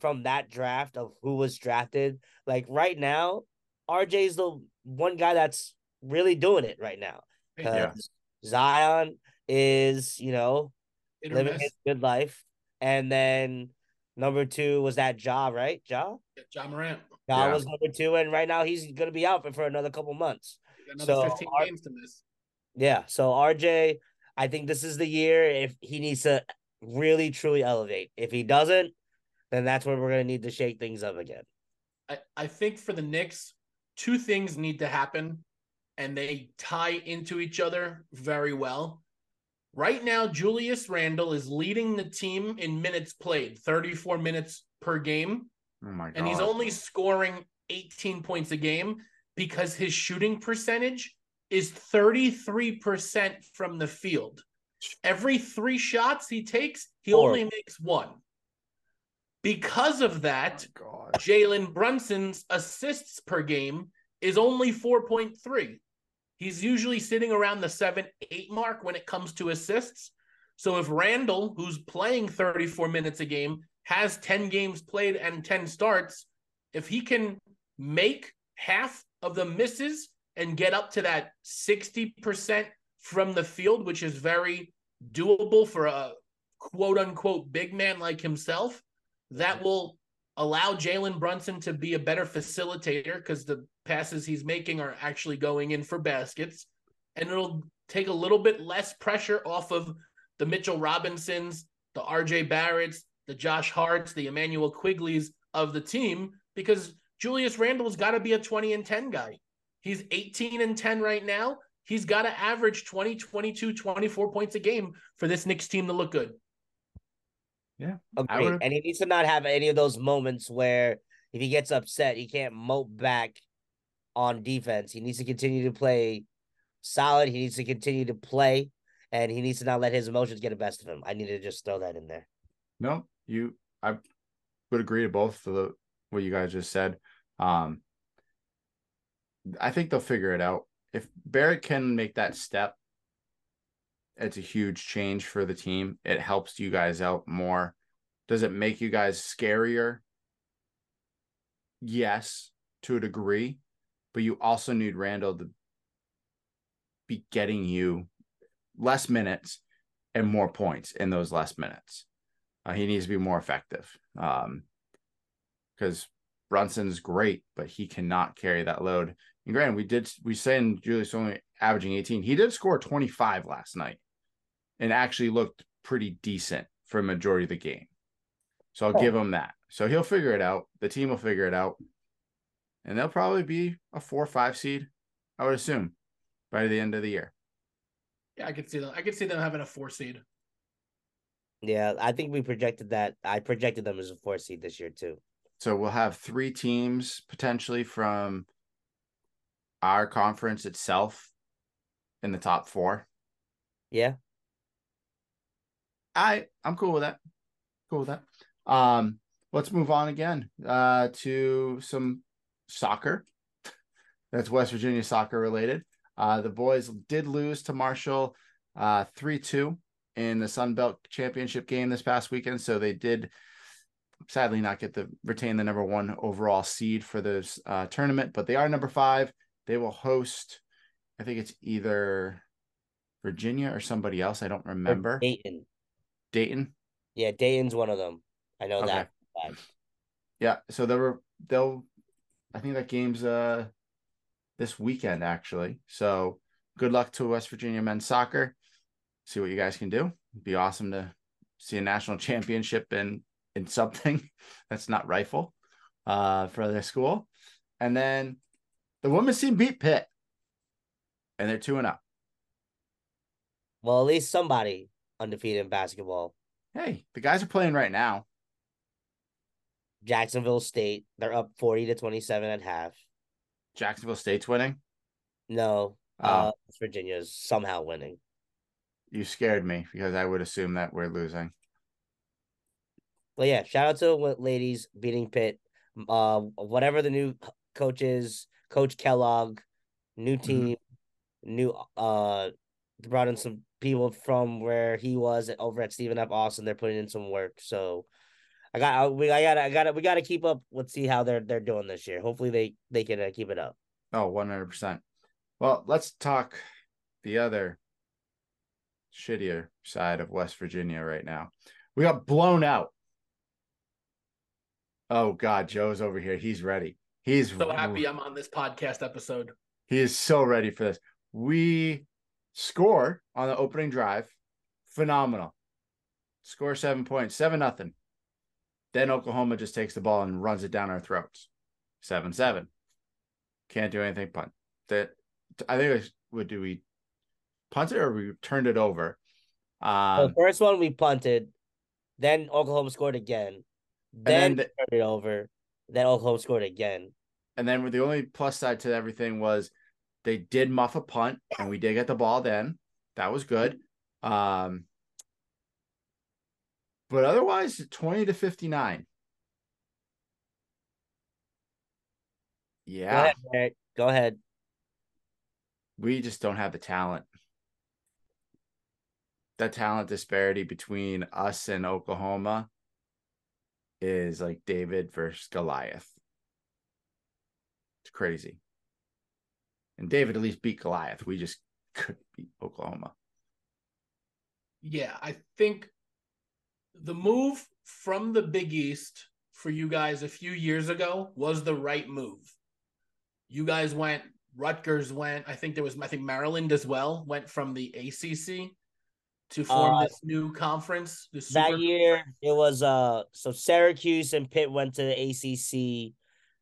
from that draft of who was drafted. Like right now, RJ is the one guy that's really doing it right now. Yeah. Zion is, you know, living his good life. And then number two was that Ja, right? Ja? Yeah, John Morant. Ja Yeah. was number two, and right now he's gonna be out for, for another couple months. Another So, 15 our- games to miss. Yeah. So RJ, I think this is the year if he needs to really truly elevate. If he doesn't, then that's where we're gonna need to shake things up again. I, I think for the Knicks, two things need to happen, and they tie into each other very well. Right now, Julius Randle is leading the team in minutes played, 34 minutes per game, Oh my god. and he's only scoring 18 points a game because his shooting percentage is 33% from the field. Every three shots he takes, he Horrible. only makes one. Because of Oh that, god. Jalen Brunson's assists per game is only 4.3. He's usually sitting around the 7 8 mark when it comes to assists. So if Randle, who's playing 34 minutes a game, has 10 games played and 10 starts, if he can make half of the misses and get up to that 60% from the field, which is very doable for a quote unquote big man like himself, that will allow Jalen Brunson to be a better facilitator because the passes he's making are actually going in for baskets. And it'll take a little bit less pressure off of the Mitchell Robinsons, the RJ Barretts, the Josh Harts, the Immanuel Quickleys of the team because Julius Randle's got to be a 20 and 10 guy. He's 18 and 10 right now. He's got to average 20, 22, 24 points a game for this Knicks team to look good. Yeah. Agreed. And he needs to not have any of those moments where if he gets upset, he can't mope back on defense. He needs to continue to play solid. He needs to continue to play, and he needs to not let his emotions get the best of him. I need to just throw that in there. No, you, I would agree to both of the what you guys just said. Um, I think they'll figure it out. If Barrett can make that step, it's a huge change for the team. It helps you guys out more. Does it make you guys scarier? Yes, to a degree, but you also need Randle to be getting you less minutes and more points in those less minutes. Uh, he needs to be more effective. Um, because Brunson's great, but he cannot carry that load. And granted, we did we saying Julius only averaging 18. He did score 25 last night and actually looked pretty decent for a majority of the game. So I'll oh. give him that. So he'll figure it out. The team will figure it out. And they'll probably be a four or five seed, I would assume, by the end of the year. Yeah, I could see them. I could see them having a four seed. Yeah, I think we projected that. I projected them as a four seed this year too. So we'll have three teams potentially from our conference itself in the top four. Yeah. I I'm cool with that. Cool with that. Um, let's move on again uh, to some soccer. That's West Virginia soccer related. Uh, the boys did lose to Marshall uh, 3 2 in the Sun Belt Championship game this past weekend. So they did sadly not get to retain the number one overall seed for this uh, tournament, but they are number five. They will host, I think it's either Virginia or somebody else. I don't remember. Or Dayton. Dayton. Yeah, Dayton's one of them. I know okay. that. Yeah, so they were they'll. I think that game's uh this weekend actually. So good luck to West Virginia men's soccer. See what you guys can do. It'd be awesome to see a national championship in in something that's not rifle uh for their school. And then the women's team beat Pitt. And they're 2 and up. Well, at least somebody undefeated in basketball. Hey, the guys are playing right now. Jacksonville State, they're up 40 to 27 at half. Jacksonville State's winning? No. Oh. Uh Virginia's somehow winning. You scared me because I would assume that we're losing. Well, yeah, shout out to ladies beating Pitt. Uh, whatever the new coach is, Coach Kellogg, new mm-hmm. team, mm-hmm. new uh, brought in some people from where he was over at Stephen F. Austin. They're putting in some work, so I got we I got I got we got to keep up. Let's see how they're they're doing this year. Hopefully they they can uh, keep it up. Oh, 100 percent. Well, let's talk the other shittier side of West Virginia right now. We got blown out. Oh God, Joe's over here. He's ready. He's so happy I'm on this podcast episode. He is so ready for this. We score on the opening drive. Phenomenal. Score seven points, seven nothing. Then Oklahoma just takes the ball and runs it down our throats. Seven seven. Can't do anything. Punt. That I think it was, what do we punted or we turned it over? Um, the first one we punted, then Oklahoma scored again. Then, then the, turned it over. Then Oklahoma scored again. And then the only plus side to everything was they did muff a punt, and we did get the ball. Then that was good. Um, but otherwise, twenty to fifty nine. Yeah. Go ahead, Go ahead. We just don't have the talent. The talent disparity between us and Oklahoma is like David versus Goliath. It's crazy. And David at least beat Goliath. We just couldn't beat Oklahoma. Yeah, I think the move from the Big East for you guys a few years ago was the right move. You guys went, Rutgers went, I think there was, I think Maryland as well went from the ACC to form Uh, this new conference. The that year conference. it was uh so Syracuse and Pitt went to the ACC,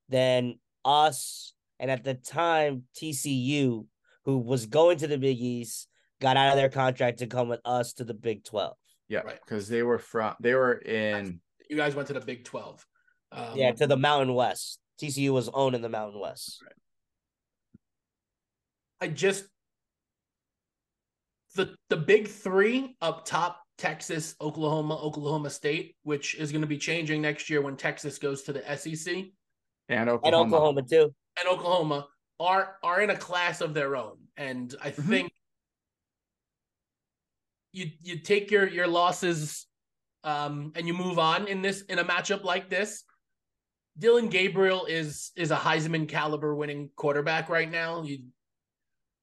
then us and at the time TCU, who was going to the Big East, got out of their contract to come with us to the Big Twelve. Yeah, Right. because they were from they were in you guys went to the Big 12. Um, yeah, to the Mountain West. TCU was owned in the Mountain West. I just the the big three up top Texas, Oklahoma, Oklahoma State, which is going to be changing next year when Texas goes to the SEC and Oklahoma. And Oklahoma too. and Oklahoma are are in a class of their own. And I Mhm. think you you take your your losses um and you move on in this in a matchup like this. Dillon Gabriel is is a Heisman caliber winning quarterback right now. You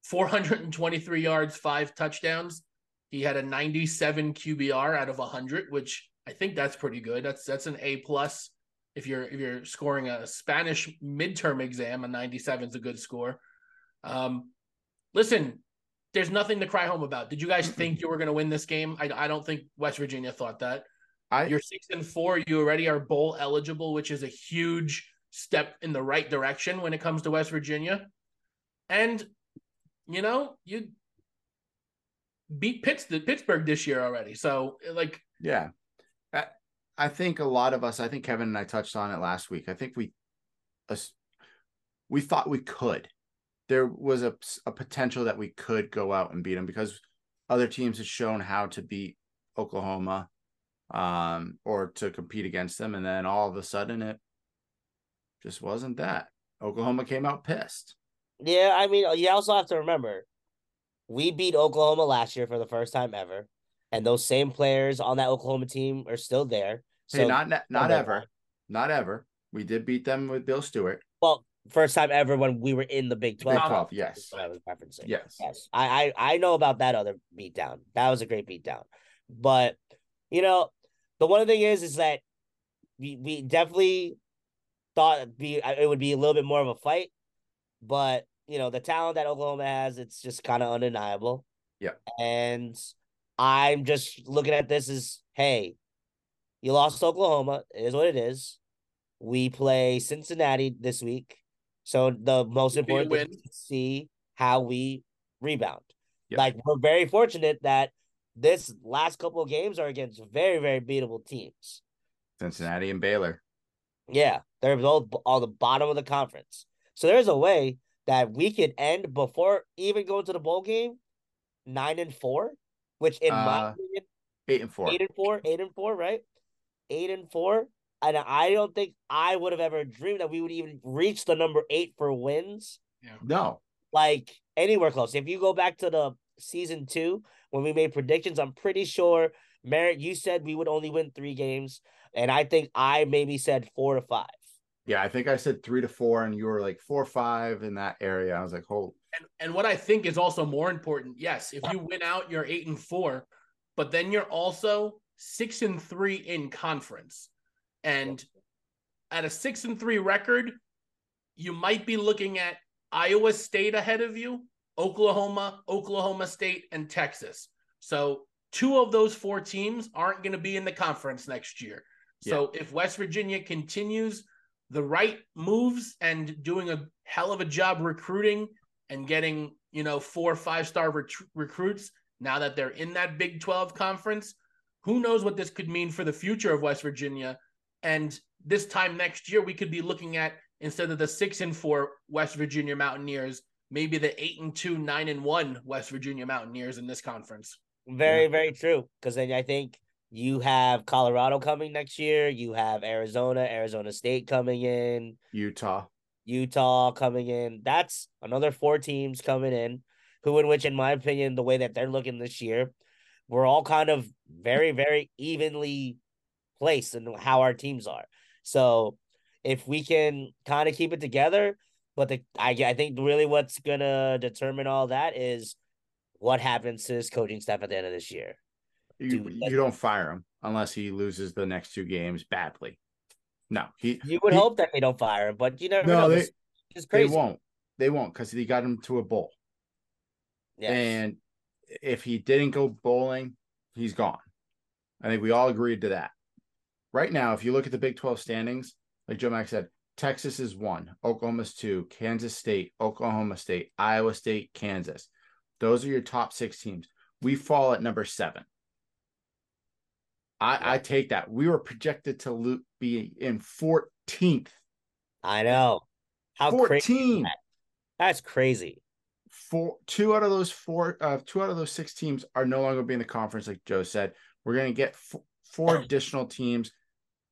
423 yards, five touchdowns. He had a 97 QBR out of 100, which I think that's pretty good. That's that's an A plus. If you're if you're scoring a Spanish midterm exam, a 97 is a good score. Um, listen, there's nothing to cry home about. Did you guys think you were going to win this game? I, I don't think West Virginia thought that. I You're six and four. You already are bowl eligible, which is a huge step in the right direction when it comes to West Virginia. And you know, you beat Pitts, Pittsburgh this year already. So like yeah. I, I think a lot of us, I think Kevin and I touched on it last week. I think we us- we thought we could. There was a, a potential that we could go out and beat them because other teams had shown how to beat Oklahoma um or to compete against them and then all of a sudden it just wasn't that. Oklahoma came out pissed. Yeah, I mean, you also have to remember, we beat Oklahoma last year for the first time ever, and those same players on that Oklahoma team are still there. So, hey, not not, not ever. Not ever. We did beat them with Bill Stewart. well, first time ever when we were in the Big Big Twelve. yes. What I was referencing. Yes. Yes, I, I I know about that other beatdown. That was a great beatdown. But you know, the one thing is, is that we we definitely thought it'd be it would be a little bit more of a fight, but you know the talent that Oklahoma has, it's just kind of undeniable. Yeah. and I'm just looking at this as, hey, you lost Oklahoma. It is what it is. We play Cincinnati this week, so the most Would be a important thing is to see how we rebound. Yeah. Like we're very fortunate that this last couple of games are against very very beatable teams. Cincinnati and Baylor. Yeah, they're both on the bottom of the conference. So there's a way that we could end before even going to the bowl game nine and four, which in my Uh, opinion, Eight and four. eight and four, eight and four, right? Eight and four. And I don't think I would have ever dreamed that we would even reach the number eight for wins, No. like anywhere close. If you go back to the season two when we made predictions, I'm pretty sure Merritt, you said we would only win three games, and I think I maybe said four to five. Yeah, I think I said three to four, and you were like four or five in that area. I was like, hold. And and what I think is also more important, yes, if you win out, you're eight and four, but then you're also six and three in conference. And at a six and three record, you might be looking at Iowa State ahead of you, Oklahoma, Oklahoma State, and Texas. So two of those four teams aren't going to be in the conference next year. So if West Virginia continues the right moves and doing a hell of a job recruiting and getting, you know, four or five star ret- recruits now that they're in that Big 12 conference, who knows what this could mean for the future of West Virginia. And this time next year, we could be looking at instead of the six and four West Virginia Mountaineers, maybe the eight and two, nine and one West Virginia Mountaineers in this conference. Very, very true. Because then I think you have Colorado coming next year. You have Arizona, Arizona State coming in, Utah. Utah coming in. That's another four teams coming in. Who in which, in my opinion, the way that they're looking this year, we're all kind of very, very evenly placed in how our teams are. So if we can kind of keep it together, but the I I think really what's gonna determine all that is what happens to his coaching staff at the end of this year. You, Dude, you don't fire him unless he loses the next two games badly. No, he. You would he- hope that they don't fire him, but you never No, know. they- is They won't. They won't because he got him to a bowl. Yes. And if he didn't go bowling, he's gone. I think we all agreed to that. Right now, if you look at the Big 12 standings, like Joe Mac said, Texas is one, Oklahoma's two, Kansas State, Oklahoma State, Iowa State, Kansas. Those are your top six teams. We fall at number seven. I, I take that. We were projected to be in 14th. I know. How crazy. 14. That's crazy. four two out of those four uh two out of those six teams are no longer being the conference like joe said we're going to get f- four additional teams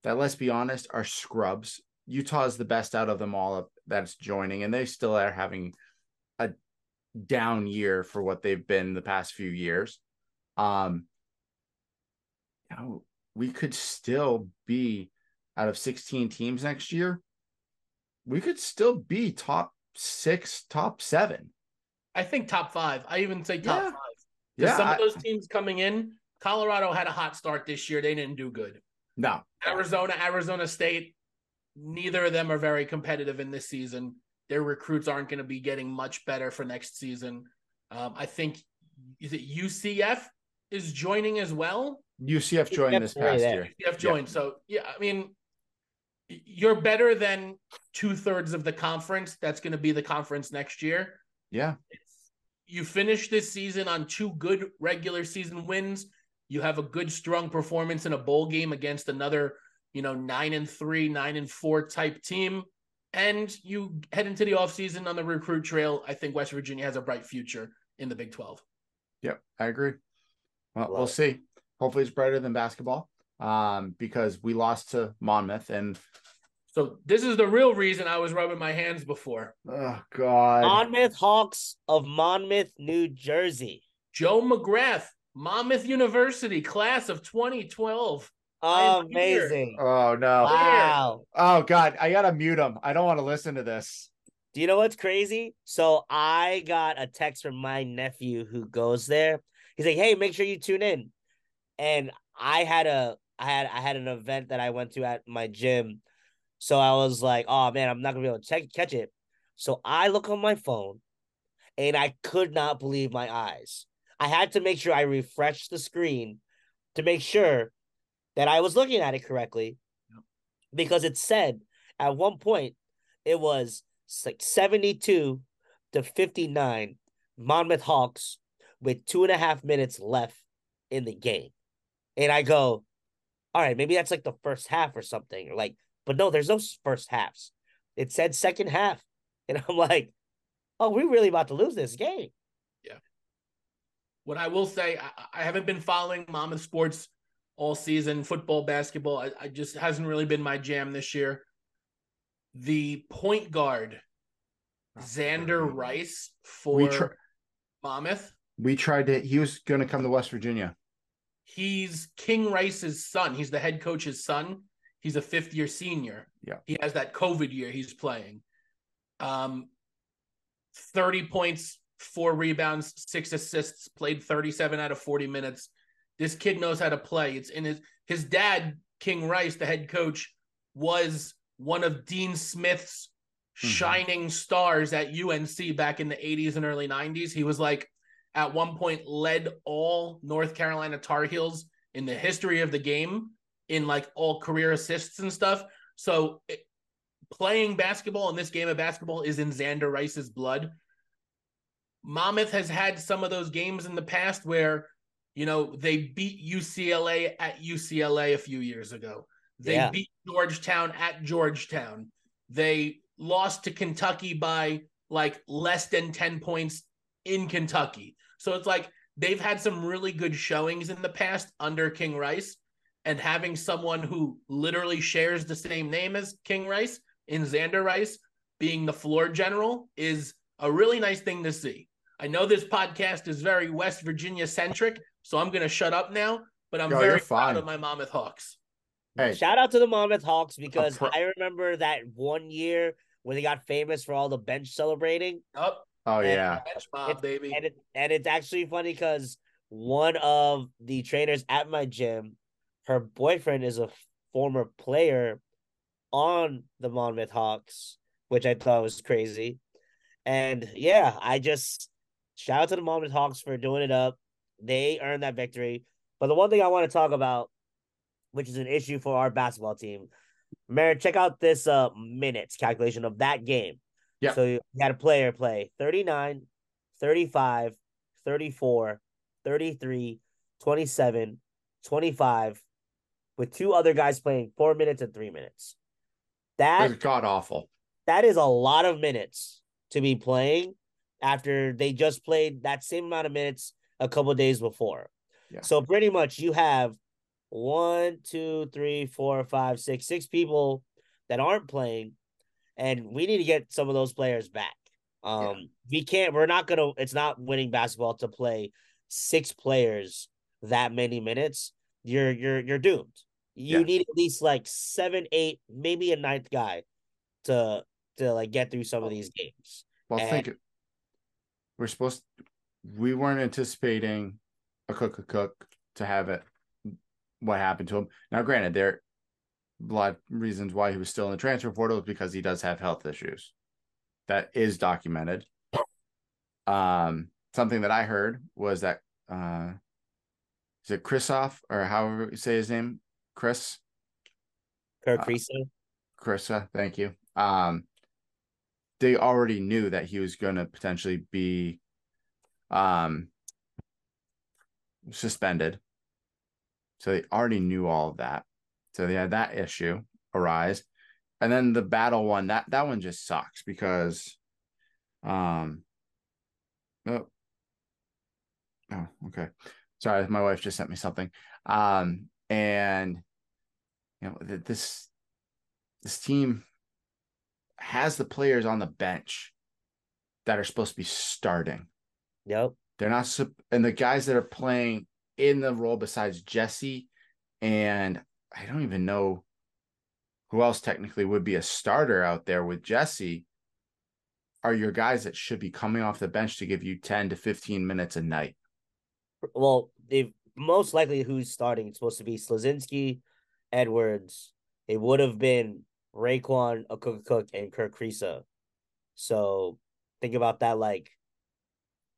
that let's be honest are scrubs utah is the best out of them all that's joining and they still are having a down year for what they've been the past few years um you know, we could still be out of 16 teams next year we could still be top six top seven I think top five. I even say top Yeah. five. yeah some I- of those teams coming in, Colorado had a hot start this year. They didn't do good. no Arizona, Arizona State, neither of them are very competitive in this season. Their recruits aren't going to be getting much better for next season. Um, I think is it UCF is joining as well. UCF joined this past there. year. UCF joined, so yeah, I mean, you're better than two thirds of the conference. That's going to be the conference next year. Yeah, you finish this season on two good regular season wins. You have a good, strong performance in a bowl game against another, you know, nine and three, nine and four type team. And you head into the offseason on the recruit trail. I think West Virginia has a bright future in the Big 12. yep, I agree. Well, Love we'll it. see. Hopefully, it's brighter than basketball. Um, because we lost to Monmouth, and So this is the real reason I was rubbing my hands before. oh god, Monmouth Hawks of Monmouth, New Jersey. Joe McGrath, Monmouth University, class of 2012. I'm. Amazing. oh no, Wow. oh god, I gotta mute him. I don't want to listen to this. Do you know what's crazy? So I got a text from my nephew who goes there. He's like, "Hey, make sure you tune in." And I had a I had I had an event that I went to at my gym. So I was like, "Oh man, I'm not going to be able to check catch it." So I look on my phone and I could not believe my eyes. I had to make sure I refreshed the screen to make sure that I was looking at it correctly. Because it said at one point it was like 72 to 59 Monmouth Hawks with two and a half minutes left in the game. And I go, all right, maybe that's like the first half or something. Or like, but no, there's no first halves. It said second half. And I'm like, oh, we're really about to lose this game. Yeah. What I will say, I, I haven't been following Monmouth sports all season, football, basketball. I, I just hasn't really been my jam this year. The point guard, ah, Xander Rice for We tr- Monmouth. we tried to. He was going to come to West Virginia. He's King Rice's son. He's the head coach's son. He's a fifth year senior. Yeah. He has that COVID year he's playing. Um, 30 points, four rebounds, six assists, played 37 out of 40 minutes. This kid knows how to play. It's in his his dad, King Rice, the head coach, was one of Dean Smith's Mhm. shining stars at UNC back in the 80s and early 90s. He was like at one point led all North Carolina Tar Heels in the history of the game in like all career assists and stuff. So it, playing basketball in this game of basketball is in Xander Rice's blood. Monmouth has had some of those games in the past where, you know, they beat UCLA at UCLA a few years ago. They Yeah. beat Georgetown at Georgetown. They lost to Kentucky by like less than 10 points in Kentucky. So it's like they've had some really good showings in the past under King Rice. And having someone who literally shares the same name as King Rice in Xander Rice being the floor general is a really nice thing to see. I know this podcast is very West Virginia centric, so I'm going to shut up now, but I'm Yo, very proud of my Monmouth Hawks. Hey, Shout out to the Monmouth Hawks because pro- I remember that one year when they got famous for all the bench celebrating. Up, oh and- yeah, bench mob, It's- baby. And it and it's actually funny because one of the trainers at my gym, her boyfriend is a former player on the Monmouth Hawks, which I thought was crazy. And yeah, I just shout out to the Monmouth Hawks for doing it up. They earned that victory. But the one thing I want to talk about, which is an issue for our basketball team, Merritt, check out this uh minutes calculation of that game. Yeah. So you had a player play 39, 35, 34, 33, 27, 25, with two other guys playing four minutes and three minutes. That It's god awful. that is a lot of minutes to be playing after they just played that same amount of minutes a couple days before. Yeah. So pretty much you have one, two, three, four, five, six, six people that aren't playing, and we need to get some of those players back. Um, Yeah. we can't. We're not gonna. It's not winning basketball to play six players that many minutes. You're you're you're doomed. You Yeah. need at least like seven, eight, maybe a ninth guy to to like get through some of these games. Well, And- think it- we're supposed we weren't anticipating a cook a cook to have it what happened to him. Now, granted, there a lot of reasons why he was still in the transfer portal is because he does have health issues. That is documented. Um, something that I heard was that uh is it Chrisoff or however you say his name? Chris? Kirk Uh. Thank you. Um, they already knew that he was going to potentially be um suspended. So they already knew all of that. So they had that issue arise. And then the battle one, that that one just sucks because um oh, oh okay. Sorry, my wife just sent me something. Um and you know th- this this team has the players on the bench that are supposed to be starting. Yep. They're not, and the guys that are playing in the role besides Jesse, and I don't even know who else technically would be a starter out there with Jesse, are your guys that should be coming off the bench to give you 10 to 15 minutes a night. Well, they most likely who's starting it's supposed to be Slazinski, Edwards. It would have been RaeQuan, Cook Cook, and Kirk Kriisa. So think about that. Like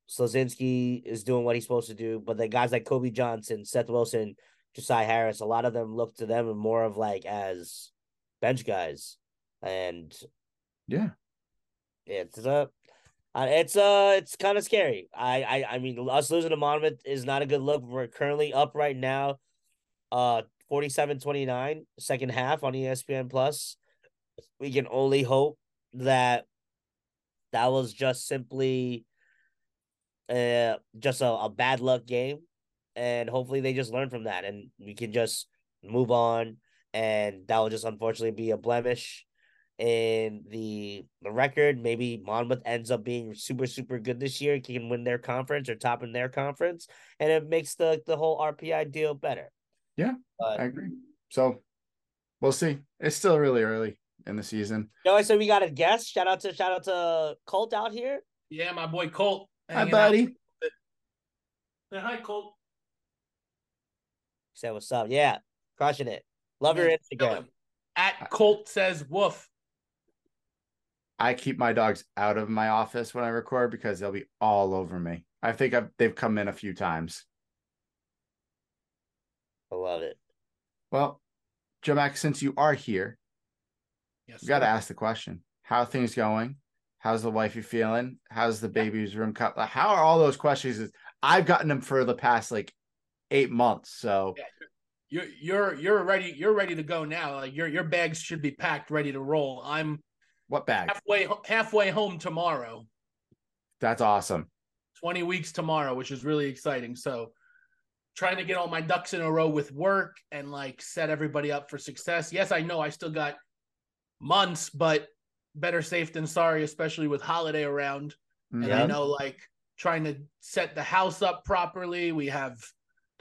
Slazinski is doing what he's supposed to do, but the guys like Kobe Johnson, Seth Wilson, Josiah Harris, a lot of them look to them more of like as bench guys, and Yeah. it's a, uh it's uh it's kind of scary. I, I I mean us losing to Monmouth is not a good look. We're currently up right now, uh 47-29, second half on ESPN Plus. We can only hope that that was just simply uh just a, a bad luck game and hopefully they just learn from that and we can just move on and that will just unfortunately be a blemish in the the record. Maybe Monmouth ends up being super super good this year, can win their conference or top in their conference, and it makes the the whole RPI deal better. Yeah, but I agree. So we'll see. It's still really early in the season. no i said we got a guest. Shout out to shout out to Colt out here. Yeah, my boy Colt. Hi, hanging out. buddy. Say hi, Colt. Said what's up? Yeah, crushing it. Love your Instagram. At Colt says woof. I keep my dogs out of my office when I record because they'll be all over me. I think I've, they've come in a few times. I love it. Well, Joe Max, since you are here, Yes. we got to ask the question: How are things going? How's the wifey feeling? How's the baby's room cut? How are all those questions? I've gotten them for the past like eight months. So. You're you're you're ready. You're ready to go now. Like your your bags should be packed, ready to roll. I'm what bag? halfway halfway home tomorrow. That's awesome. 20 weeks tomorrow, which is really exciting. So trying to get all my ducks in a row with work and like set everybody up for success. Yes, I know I still got months, but better safe than sorry, especially with holiday around. And I know like trying to set the house up properly. We have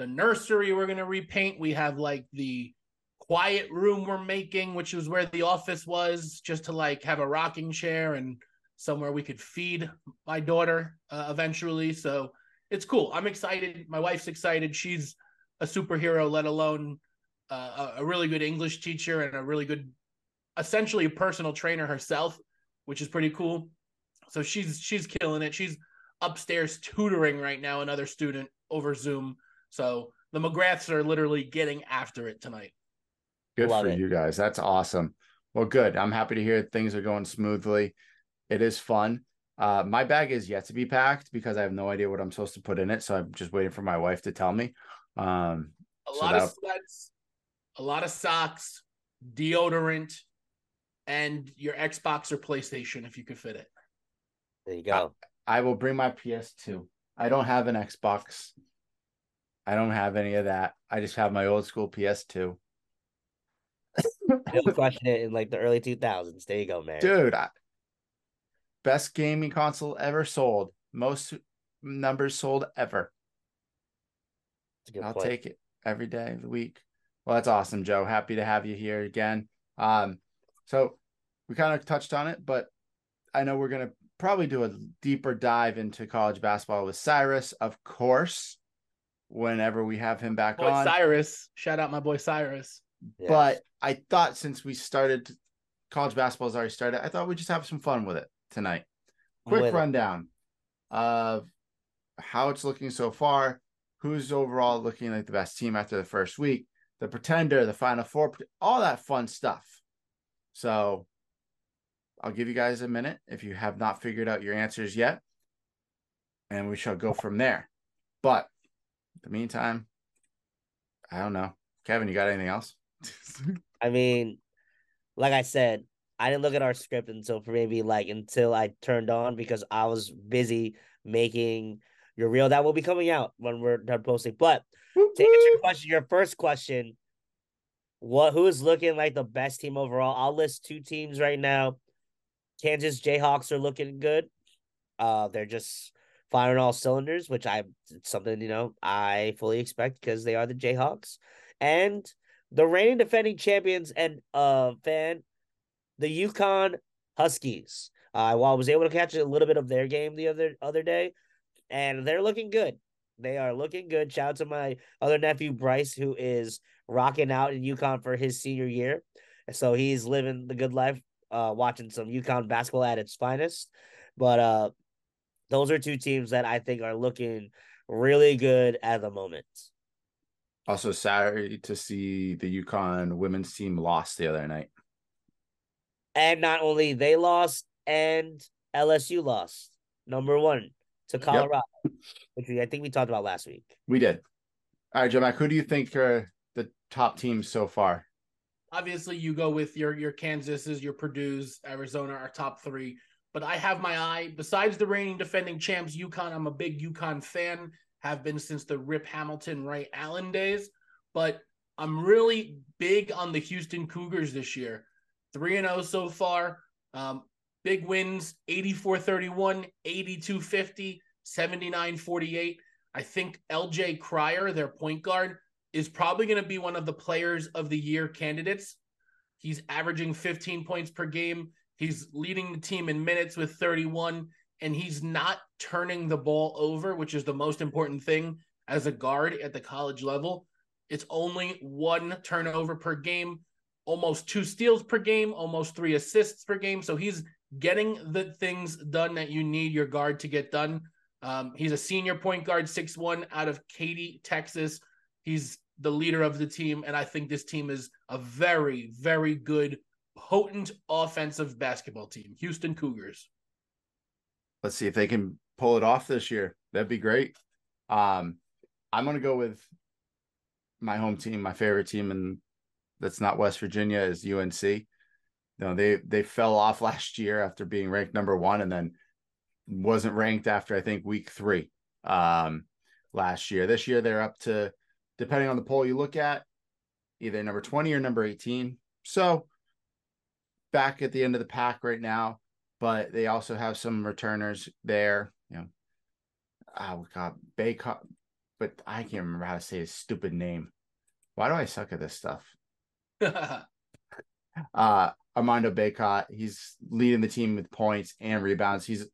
the nursery we're gonna repaint. We have like the quiet room we're making, which is where the office was, just to like have a rocking chair and somewhere we could feed my daughter uh, eventually. So it's cool. I'm excited. My wife's excited. She's a superhero, let alone uh, a really good English teacher and a really good essentially a personal trainer herself, which is pretty cool. So she's she's killing it. She's upstairs tutoring right now another student over Zoom. So the McGraths are literally getting after it tonight. Good Love for it. you guys. That's awesome. Well, good. I'm happy to hear things are going smoothly. It is fun. Uh, my bag is yet to be packed because I have no idea what I'm supposed to put in it. So I'm just waiting for my wife to tell me. Um, A So lot of sweats, a lot of socks, deodorant, and your Xbox or PlayStation if you could fit it. There you go. I will bring my PS2. I don't have an Xbox. I don't have any of that. I just have my old school PS2. They'll question it in like the early 2000s. There you go, man. Dude, I, best gaming console ever sold. Most numbers sold ever. That's a good I'll point. take it every day of the week. Well, that's awesome, Joe. Happy to have you here again. Um, so we kind of touched on it, but I know we're gonna probably do a deeper dive into college basketball with Cyrus, of course, whenever we have him back Boy on. Cyrus, shout out my boy Cyrus. Yes. But I thought since we started college basketball has already started, I thought we'd just have some fun with it tonight. Quick With it. rundown of how it's looking so far, who's overall looking like the best team after the first week, the pretender, the final four, all that fun stuff. So I'll give you guys a minute if you have not figured out your answers yet, and we shall go from there. But in the meantime, I don't know. Kevin, you got anything else? I mean, like I said, I didn't look at our script until maybe like until I turned on because I was busy making your reel that will be coming out when we're done posting. But to answer your question, your first question, what who is looking like the best team overall? I'll list two teams right now. Kansas Jayhawks are looking good. Uh, they're just firing all cylinders, which I something you know I fully expect because they are the Jayhawks, and the reigning defending champions and uh fan, the UConn Huskies. Uh, while I was able to catch a little bit of their game the other other day, and they're looking good. They are looking good. Shout out to my other nephew Bryce, who is rocking out in UConn for his senior year. So he's living the good life, uh, watching some UConn basketball at its finest. But uh, those are two teams that I think are looking really good at the moment. Also, sorry to see the UConn women's team lost the other night. And not only they lost, and LSU lost number one to Colorado, which we, I think we talked about last week. We did. All right, Joe Mac, who do you think are the top teams so far? Obviously, you go with your your Kansas's, your Purdue's, Arizona, our top three. But I have my eye. Besides the reigning defending champs, UConn. I'm a big UConn fan. Have been since the Rip Hamilton, Ray Allen days. But I'm really big on the Houston Cougars this year. Three and zero so far. Um, big wins: 84-31, 82-50, 79-48. I think LJ Cryer, their point guard, is probably going to be one of the players of the year candidates. He's averaging 15 points per game. He's leading the team in minutes with 31, and he's not turning the ball over, which is the most important thing as a guard at the college level. It's only one turnover per game, almost two steals per game, almost three assists per game. So he's getting the things done that you need your guard to get done. Um, he's a senior point guard, six one out of Katy, Texas. He's the leader of the team, and I think this team is a very, very good, potent offensive basketball team. Houston Cougars. Let's see if they can pull it off this year. That'd be great. Um, I'm gonna go with my home team, my favorite team, and that's not West Virginia is UNC. No, they they fell off last year after being ranked number one, and then wasn't ranked after I think week three um, last year. This year they're up to, depending on the poll you look at, either number 20 or number 18. So back at the end of the pack right now, but they also have some returners there. You know, oh god, Bacot, but I can't remember how to say his stupid name. Why do I suck at this stuff? Uh Armando Bacot, he's leading the team with points and rebounds. He's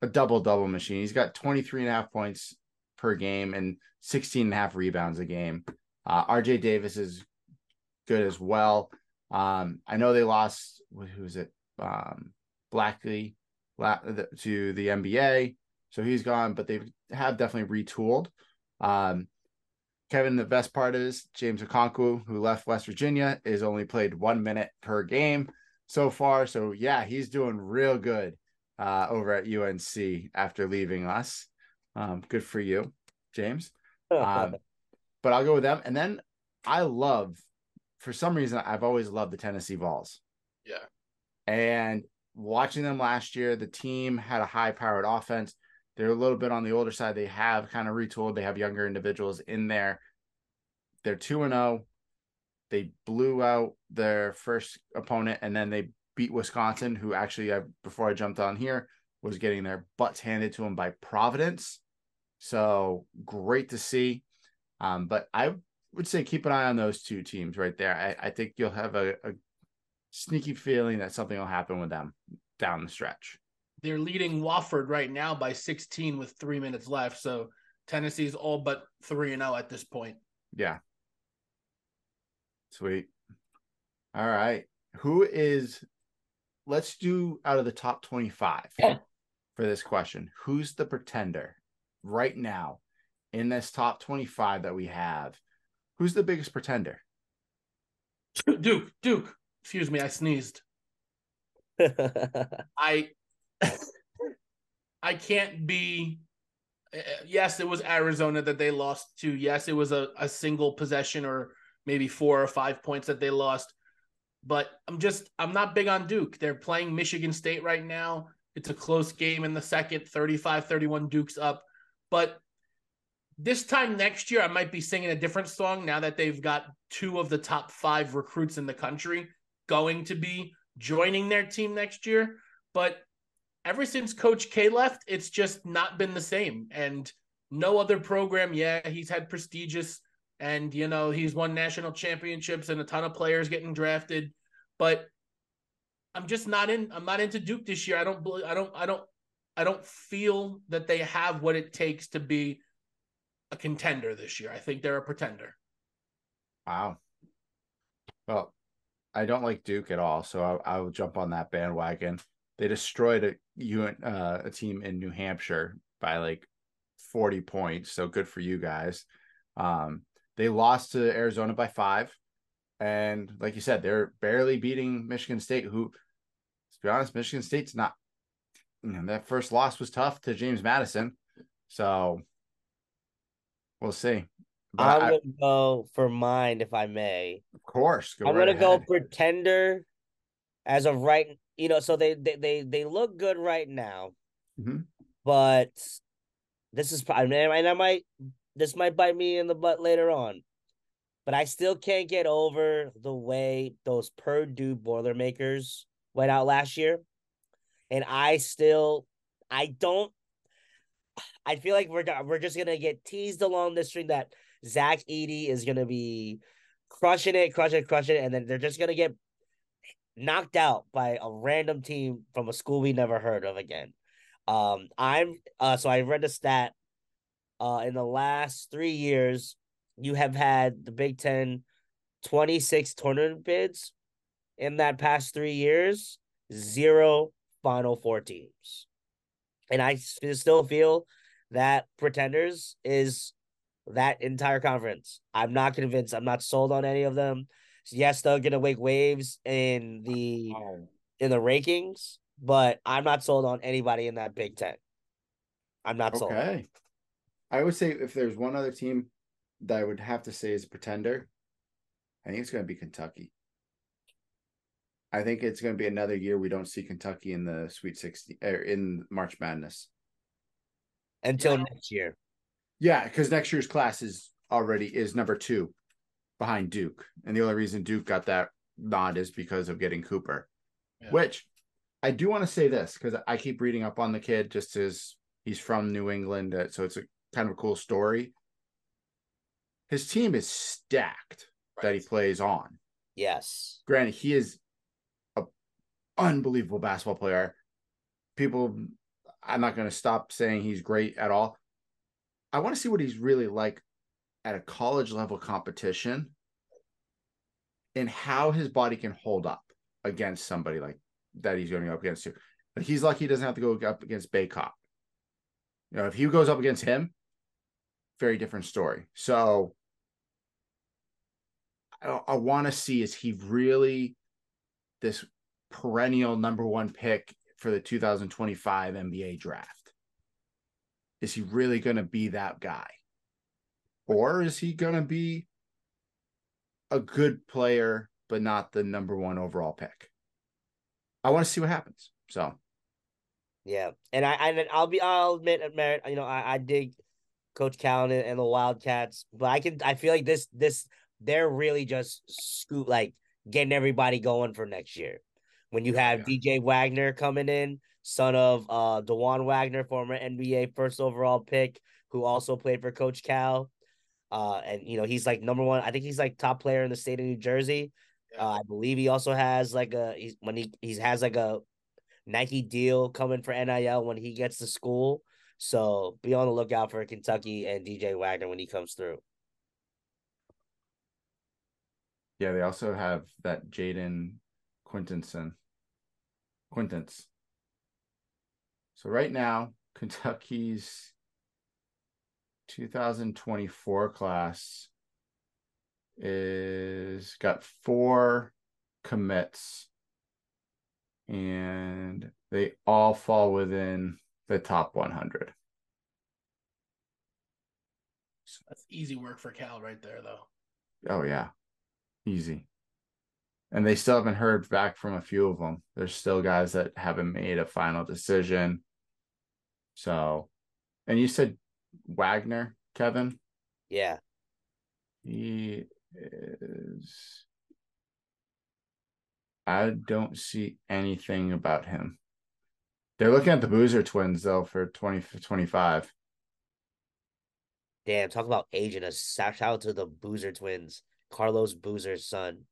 a double double machine. He's got 23 and a half points per game and 16 and a half rebounds a game. Uh, RJ Davis is good as well. Um, I know they lost who's it? Um, Blackley to the NBA, so he's gone, but they have definitely retooled. Um, Kevin, the best part is James Okonkwo, who left West Virginia, is only played one minute per game so far. So yeah, he's doing real good uh, over at UNC after leaving us. Um, good for you, James. Um, but I'll go with them. And then I love, for some reason, I've always loved the Tennessee Vols. Yeah. And watching them last year, the team had a high powered offense. They're a little bit on the older side. They have kind of retooled. They have younger individuals in there. They're 2 and 0. They blew out their first opponent and then they beat Wisconsin, who actually, I, before I jumped on here, was getting their butts handed to them by Providence. So great to see. Um, but I would say keep an eye on those two teams right there. I, I think you'll have a, a sneaky feeling that something will happen with them down the stretch. They're leading Wofford right now by 16 with three minutes left. So Tennessee's all but 3 and 0 at this point. Yeah. Sweet. All right. Who is, let's do out of the top 25 yeah. for this question. Who's the pretender right now in this top 25 that we have? Who's the biggest pretender? Duke, Duke. Excuse me, I sneezed. I I can't be. Uh, yes, it was Arizona that they lost to. Yes, it was a, a single possession or maybe four or five points that they lost. But I'm just, I'm not big on Duke. They're playing Michigan State right now. It's a close game in the second, 35 31 Duke's up. But this time next year, I might be singing a different song now that they've got two of the top five recruits in the country going to be joining their team next year. But ever since Coach K left, it's just not been the same. And no other program, yeah, he's had prestigious and you know, he's won national championships and a ton of players getting drafted. But I'm just not in I'm not into Duke this year. I don't I don't I don't I don't feel that they have what it takes to be a contender this year. I think they're a pretender. Wow. Well, I don't like Duke at all, so I, I will jump on that bandwagon. They destroyed a uh, a team in New Hampshire by like 40 points, so good for you guys. Um, they lost to Arizona by five, and like you said, they're barely beating Michigan State. Who, to be honest, Michigan State's not. You know, that first loss was tough to James Madison, so we'll see. But I'm gonna go for mine, if I may. Of course, go I'm right gonna ahead. go pretender. As of right, you know, so they they they, they look good right now, mm-hmm. but this is mean, and I might this might bite me in the butt later on, but I still can't get over the way those Purdue Boilermakers went out last year, and I still I don't. I feel like we're we're just gonna get teased along this string that Zach Edey is gonna be crushing it, crushing it, crushing it, and then they're just gonna get knocked out by a random team from a school we never heard of again. Um, I'm uh, so I read a stat. Uh, in the last three years, you have had the Big Ten 26 tournament bids. In that past three years, zero Final Four teams, and I still feel that Pretenders is that entire conference. I'm not convinced. I'm not sold on any of them. Yes, they're gonna wake waves in the in the rankings, but I'm not sold on anybody in that Big Ten. I'm not sold. Okay. I would say if there's one other team that I would have to say is a pretender, I think it's to be Kentucky. I think it's going to be another year we don't see Kentucky in the Sweet 60 or er, in March Madness until yeah. next year. Yeah, because next year's class is already is number two behind Duke, and the only reason Duke got that nod is because of getting Cooper. Yeah. Which I do want to say this because I keep reading up on the kid just as he's from New England, uh, so it's a kind of a cool story. His team is stacked right. that he plays on. Yes. Granted, he is a unbelievable basketball player. People, I'm not going to stop saying he's great at all. I want to see what he's really like at a college level competition. and how his body can hold up against somebody like that he's going to go up against too. Like he's lucky he doesn't have to go up against Bacot. You know, if he goes up against him, very different story. So I, I want to see is he really this perennial number one pick for the 2025 NBA draft? Is he really going to be that guy? Or is he going to be a good player, but not the number one overall pick? I want to see what happens. So, yeah, and I and I'll be I'll admit, Merritt, you know, I, I dig Coach Callan and the Wildcats, but I can I feel like this this they're really just scoop like getting everybody going for next year. When you have yeah. DJ Wagner coming in, son of uh Dajuan Wagner, former NBA first overall pick, who also played for Coach Cal. Uh, and you know, he's like number one, I think he's like top player in the state of New Jersey. Yeah. Uh, I believe he also has like a he's when he he has like a Nike deal coming for NIL when he gets to school. So be on the lookout for Kentucky and DJ Wagner when he comes through. Yeah, they also have that Jaden Quaintance. Quaintance. So right now, Kentucky's 2024 class is got four commits and they all fall within the top 100. That's easy work for Cal right there, though. Oh, yeah. Easy. And they still haven't heard back from a few of them. There's still guys that haven't made a final decision. So, and you said Wagner, Kevin? Yeah. He is. I don't see anything about him. They're looking at the Boozer twins though for 2025. Damn, talk about aging a shout out to the Boozer twins. Carlos Boozer's son.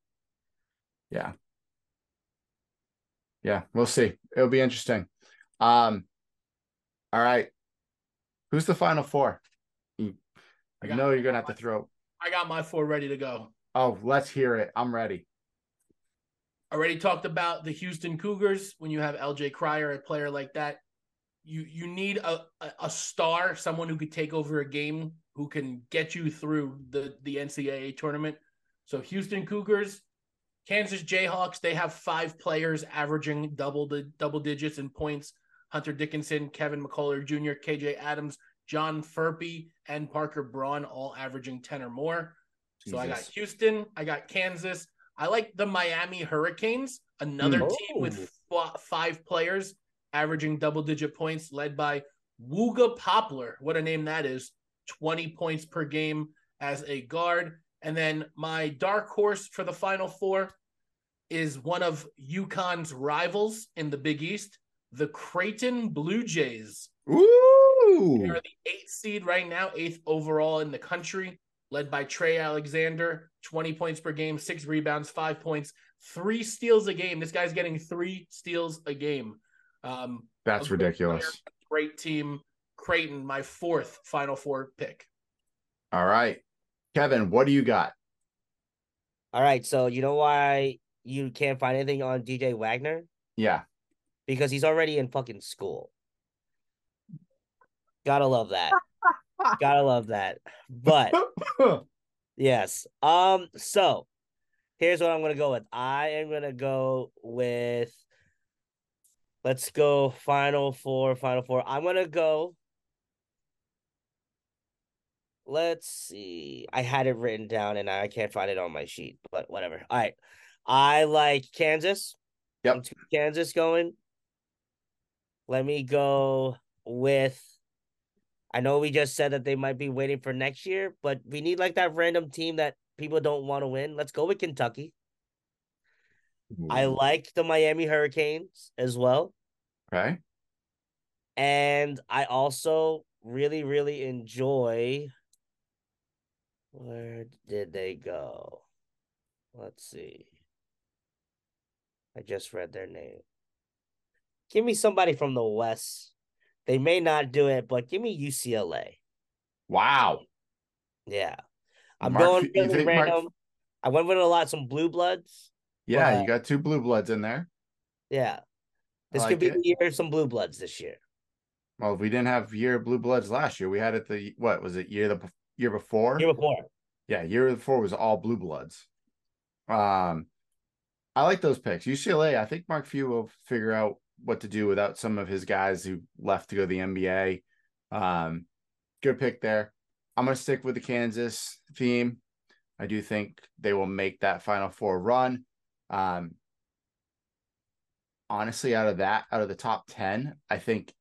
Yeah. Yeah, we'll see. It'll be interesting. Um, all right. Who's the final four? I got, know you're gonna have to throw. I got my four ready to go. Oh, let's hear it. I'm ready. Already talked about the Houston Cougars. When you have LJ Cryer, a player like that, you you need a, a, a star, someone who could take over a game, who can get you through the the NCAA tournament. So Houston Cougars, Kansas Jayhawks, they have five players averaging double the double digits in points. Hunter Dickinson, Kevin McCullar Jr., KJ Adams, John Furphy, and Parker Braun, all averaging 10 or more. Jesus. So I got Houston, I got Kansas. I like the Miami Hurricanes, another oh. team with f- five players averaging double digit points, led by Wooga Poplar. What a name that is. 20 points per game as a guard. And then my dark horse for the final four is one of UConn's rivals in the Big East, the Creighton Blue Jays. Ooh. They are the eighth seed right now, eighth overall in the country, led by Trey Alexander, 20 points per game, six rebounds, five points, three steals a game. This guy's getting three steals a game. Um, That's ridiculous. Player, great team. Creighton, my fourth Final Four pick. All right. Kevin, what do you got? All right, so you know why you can't find anything on DJ Wagner? Yeah. Because he's already in fucking school. Gotta love that. Gotta love that. But yes. Um, so here's what I'm gonna go with. I am gonna go with let's go final four, final four. I'm gonna go let's see. I had it written down and I can't find it on my sheet, but whatever. All right. I like Kansas. Yep. Kansas going. Let me go with I know we just said that they might be waiting for next year, but we need like that random team that people don't want to win. Let's go with Kentucky. Ooh. I like the Miami Hurricanes as well. Okay. And I also really, really enjoy where did they go? Let's see. I just read their name. Give me somebody from the West. They may not do it, but give me UCLA. Wow. Yeah. I'm Mark, going really random. Mark, I went with a lot some blue bloods. Yeah, But- you got two blue bloods in there. Yeah. This I could be it. the year of some blue bloods this year. Well, if we didn't have year of blue bloods last year. We had it the what was it year the year before? Year before. Yeah, year before was all blue bloods. Um, I like those picks. UCLA. I think Mark Few will figure out what to do without some of his guys who left to go to the NBA. Um, good pick there. I'm gonna stick with the Kansas theme. I do think they will make that Final Four run. Um, honestly, out of that, out of the top ten, I think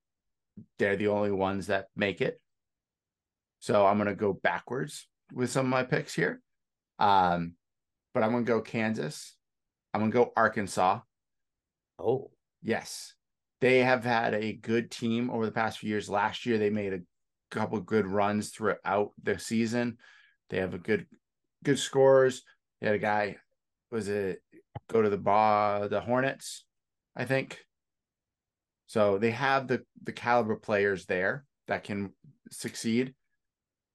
they're the only ones that make it. So I'm gonna go backwards with some of my picks here. Um, but I'm gonna go Kansas. I'm gonna go Arkansas. Oh. Yes, they have had a good team over the past few years. Last year, they made a couple good runs throughout the season. They have a good, good scores. They had a guy, was it go to the bar, the Hornets, I think. So they have the the caliber players there that can succeed.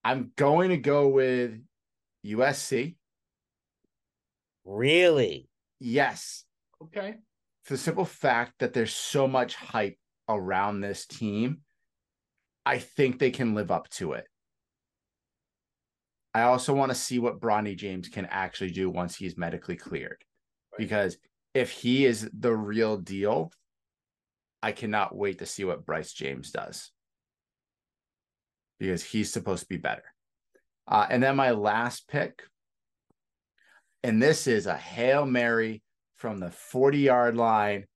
I'm going to go with USC. Really? Yes, Okay. for the simple fact that there's so much hype around this team, I think they can live up to it. I also want to see what Bronny James can actually do once he's medically cleared. Right. Because if he is the real deal, I cannot wait to see what Bryce James does. Because he's supposed to be better. Uh, and then my last pick, and this is a Hail Mary from the 40 yard line.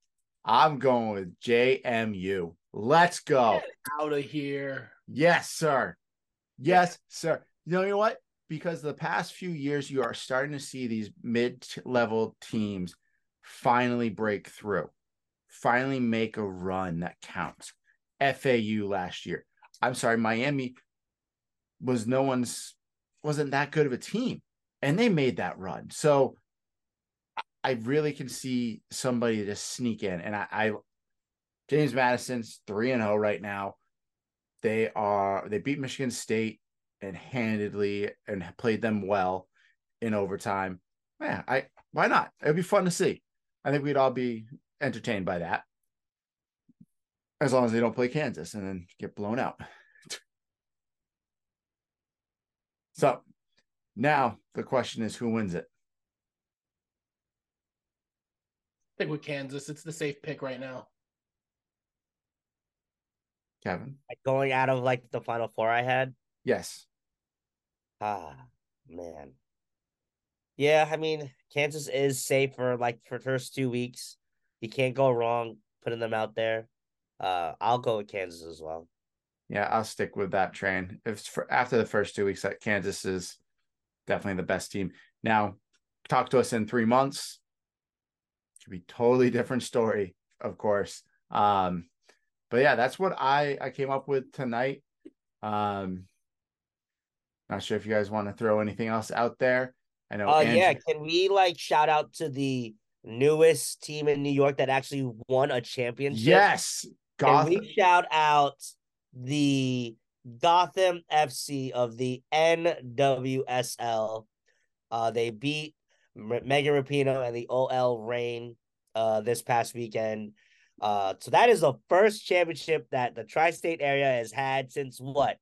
I'm going with JMU. Let's go. Out of here. Yes, sir. Yes, sir. You know, you know what? Because the past few years, you are starting to see these mid level teams finally break through, finally make a run that counts. FAU last year. I'm sorry, Miami was no one's wasn't that good of a team, and they made that run. So I really can see somebody just sneak in, and I, I James Madison's three and zero right now. They are they beat Michigan State and handedly and played them well in overtime. Yeah, I why not? It'd be fun to see. I think we'd all be entertained by that. As long as they don't play Kansas and then get blown out. so now the question is who wins it? I think with Kansas, it's the safe pick right now. Kevin? Like going out of like the final four I had. Yes. Ah, man. Yeah, I mean, Kansas is safe for like for first two weeks. You can't go wrong putting them out there. Uh, I'll go with Kansas as well. Yeah, I'll stick with that train. If for after the first two weeks, that Kansas is definitely the best team. Now, talk to us in three months. Could be totally different story, of course. Um, but yeah, that's what I I came up with tonight. Um, not sure if you guys want to throw anything else out there. I know. Oh Andrew- yeah, can we like shout out to the newest team in New York that actually won a championship? Yes, Can we shout out the Gotham FC of the NWSL? Uh, they beat M- Megan Rapinoe and the OL Reign uh this past weekend. Uh, so that is the first championship that the tri-state area has had since what?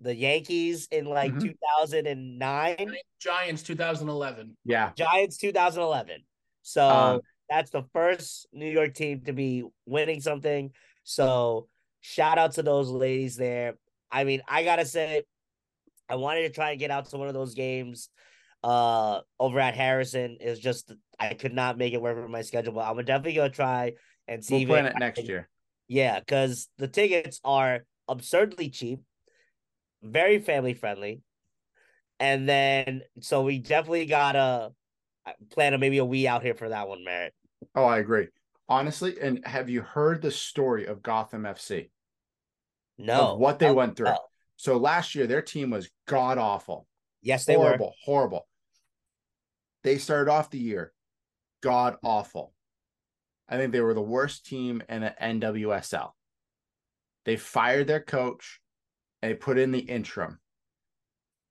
The Yankees in like Mhm. 2009, Giants 2011. Yeah, Giants 2011. So Um, that's the first New York team to be winning something. So shout out to those ladies there. I mean, I gotta say, I wanted to try and get out to one of those games uh over at Harrison. It's just I could not make it work with my schedule, but I'm definitely gonna try and see we'll plan I it next can- year. Yeah, because the tickets are absurdly cheap, very family friendly. And then so we definitely gotta uh, plan a maybe a wee out here for that one, Merritt. Oh, I agree. Honestly, and have you heard the story of Gotham FC? No. Of what they Oh, went through. So last year, their team was god awful. Yes, they were. horrible, horrible. They started off the year god awful. I think they were the worst team in the NWSL. They fired their coach and they put in the interim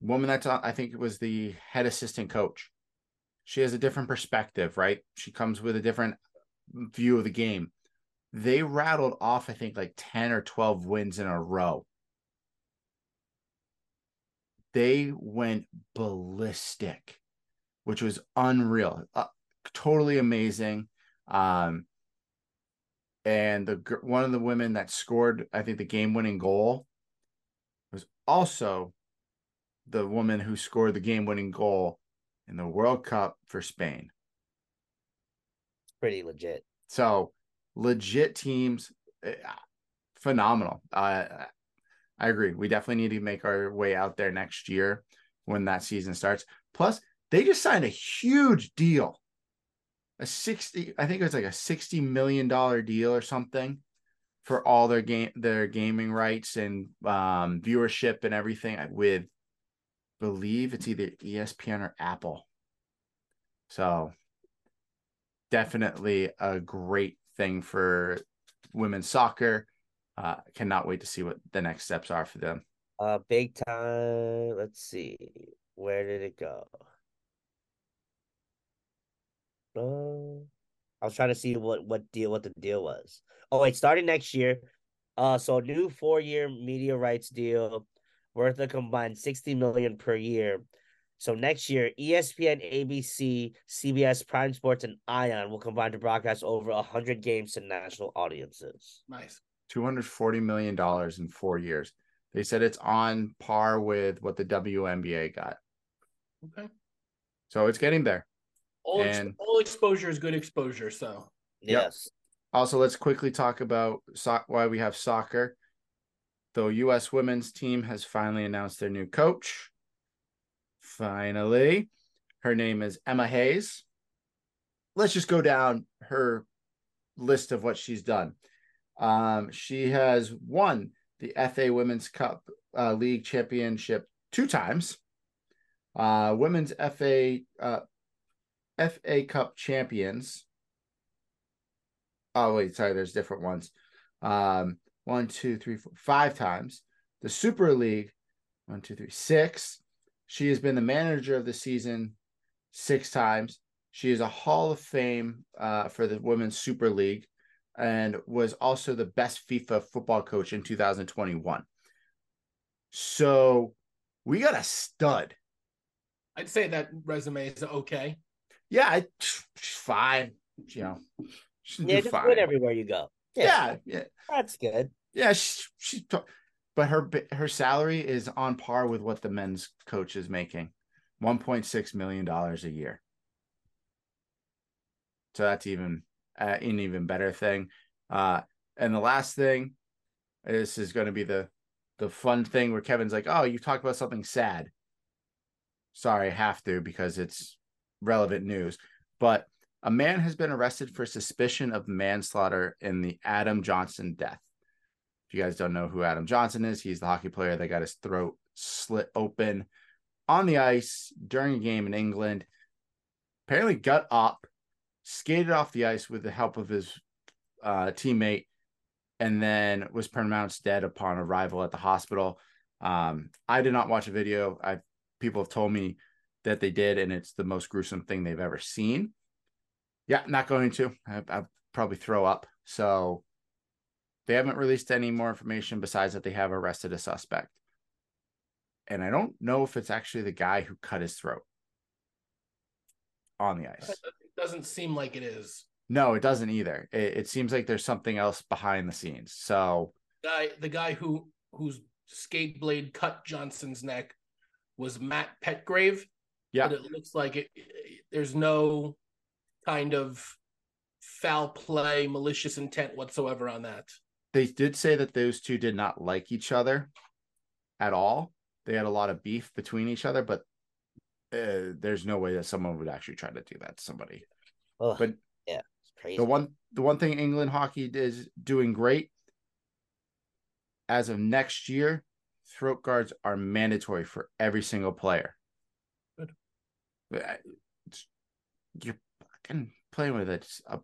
woman that's on, I think it was the head assistant coach. she has a different perspective, right? She comes with a different view of the game. They rattled off, I think, like 10 or 12 wins in a row. They went ballistic, which was unreal, uh, totally amazing. Um, and the one of the women that scored, I think, the game-winning goal was also the woman who scored the game-winning goal in the World Cup for Spain. Pretty legit. So legit teams, eh, phenomenal. Uh, I agree. We definitely need to make our way out there next year when that season starts. Plus, they just signed a huge deal. A 60, I think it was like a 60 million dollar deal or something for all their game their gaming rights and um, viewership and everything with believe it's either ESPN or Apple. So definitely a great thing for women's soccer. Uh, cannot wait to see what the next steps are for them. Uh, big time. Let's see, where did it go? Uh, I was trying to see what what deal what the deal was. Oh, wait, starting next year. Uh, so new four year media rights deal worth a combined 60 million per year. So next year, ESPN, ABC, CBS, Prime Sports, and Ion will combine to broadcast over 100 games to national audiences. Nice. $240 million in four years. They said it's on par with what the WNBA got. Okay. So it's getting there. All, ex- And- all exposure is good exposure. So Yep. Yes. Also, let's quickly talk about so- why we have soccer. The U.S. women's team has finally announced their new coach. Finally, her name is Emma Hayes. Let's just go down her list of what she's done. Um, she has won the FA Women's Cup uh, League Championship two times. Uh, women's FA uh, FA Cup champions oh wait, sorry, there's different ones. Um, one, two, three, four, five times. The Super League, one, two, three, six. She has been the manager of the season six times. She is a Hall of Fame uh, for the Women's Super League and was also the best FIFA football coach in 2021. So we got a stud. I'd say that resume is okay. Yeah, I, she's fine. You know, she'll Yeah, just fine. win everywhere you go. yeah, yeah. That's good. Yeah, she, she's, t- but her her salary is on par with what the men's coach is making, one point six million dollars a year. So that's even uh, an even better thing. Uh, and the last thing, this is going to be the the fun thing where Kevin's like, "Oh, you talked about something sad." Sorry, I have to because it's relevant news. But a man has been arrested for suspicion of manslaughter in the Adam Johnson death. If you guys don't know who Adam Johnson is, he's the hockey player that got his throat slit open on the ice during a game in England. Apparently, got up, skated off the ice with the help of his uh, teammate, and then was pronounced dead upon arrival at the hospital. Um, I did not watch a video. I people have told me that they did, and it's the most gruesome thing they've ever seen. Yeah, not going to. I, I'll probably throw up. So they haven't released any more information besides that they have arrested a suspect. And I don't know if it's actually the guy who cut his throat on the ice. It doesn't seem like it is. No, it doesn't either. It, it seems like there's something else behind the scenes. So Guy, the guy who whose skate blade cut Johnson's neck was Matt Petgrave. yeah, But it looks like it. There's no kind of foul play, malicious intent whatsoever on that. They did say that those two did not like each other at all. They had a lot of beef between each other, but uh, there's no way that someone would actually try to do that to somebody. Ugh, But yeah, it's crazy. the one the one thing England hockey is doing great as of next year, throat guards are mandatory for every single player. Good. Uh, You're fucking playing with a, a,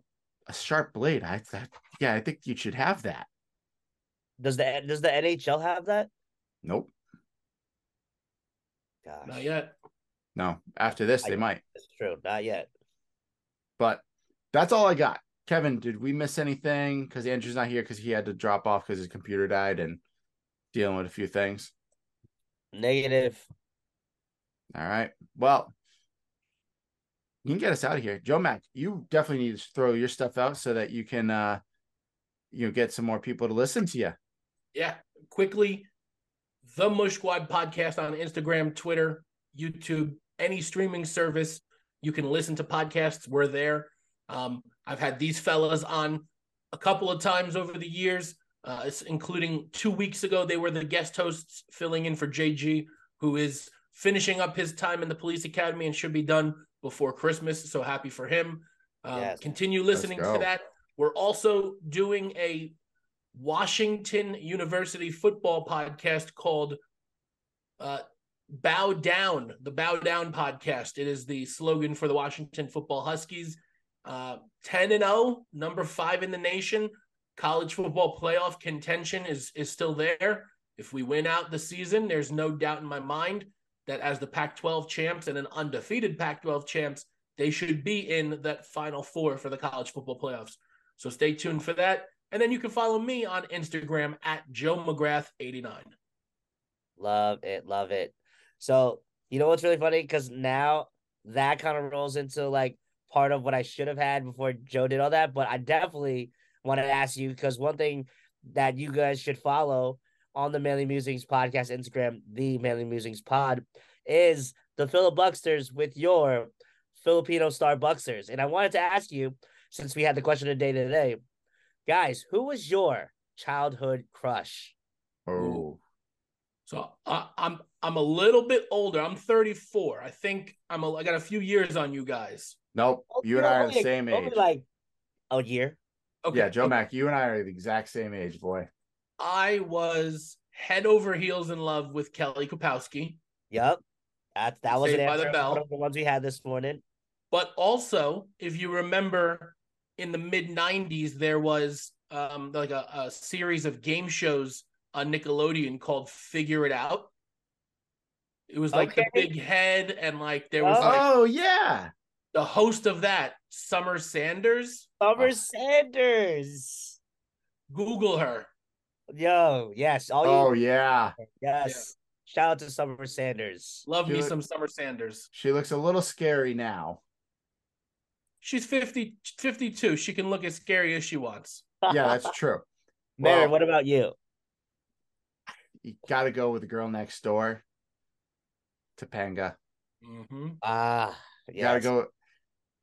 a sharp blade. I that, yeah, I think you should have that. Does the does the NHL have that? Nope. Gosh. Not yet. No, after this I- they might. That's true. Not yet. But that's all I got. Kevin, did we miss anything? Because Andrew's not here because he had to drop off because his computer died and dealing with a few things. Negative. All right. Well, you can get us out of here. Joe Mac, you definitely need to throw your stuff out so that you can uh you know get some more people to listen to you. Yeah, quickly, the Mush Squad podcast on Instagram, Twitter, YouTube, any streaming service you can listen to podcasts. We're there. Um, I've had these fellas on a couple of times over the years, uh, including two weeks ago. They were the guest hosts filling in for JG, who is finishing up his time in the police academy and should be done before Christmas. So happy for him. Um, Yes. Continue listening to that. We're also doing a Washington University football podcast called uh, Bow Down, the Bow Down podcast. It is the slogan for the Washington football Huskies. Uh, 10 and 0, number five in the nation. College football playoff contention is, is still there. If we win out the season, there's no doubt in my mind that as the Pac 12 champs and an undefeated Pac 12 champs, they should be in that final four for the college football playoffs. So stay tuned for that. And then you can follow me on Instagram at Joe McGrath89. Love it. Love it. So, you know what's really funny? Because now that kind of rolls into like part of what I should have had before Joe did all that. But I definitely want to ask you because one thing that you guys should follow on the Manly Musings podcast Instagram, the Manly Musings pod, is the filibuxters with your Filipino Star. And I wanted to ask you, since we had the question of the day today, guys, who was your childhood crush? Oh, So uh, I'm I'm a little bit older. I'm 34. I think I'm a, I got a few years on you guys. nope. You and I are the same age. like a year. Okay. yeah, Joe okay. Mac, you and I are the exact same age, boy. I was head over heels in love with Kelly Kapowski, Yep. That that was an by the. Bell. One of the ones we had this morning. but also if you remember in the mid 90s there was um like a, a series of game shows on Nickelodeon called Figure It Out. It was like Okay. the big head and like there was Oh. like Oh yeah. the host of that, Summer Sanders. Summer Oh. Sanders. Google her. Yo, yes. All Oh you yeah. yes. Shout out to Summer Sanders. Love She me look- some Summer Sanders. She looks a little scary now. She's 50, 52. She can look as scary as she wants. Yeah, that's true. Mary, Well- what about you? You got to go with the girl next door, Topanga. Mm-hmm. Ah, You got to yes. go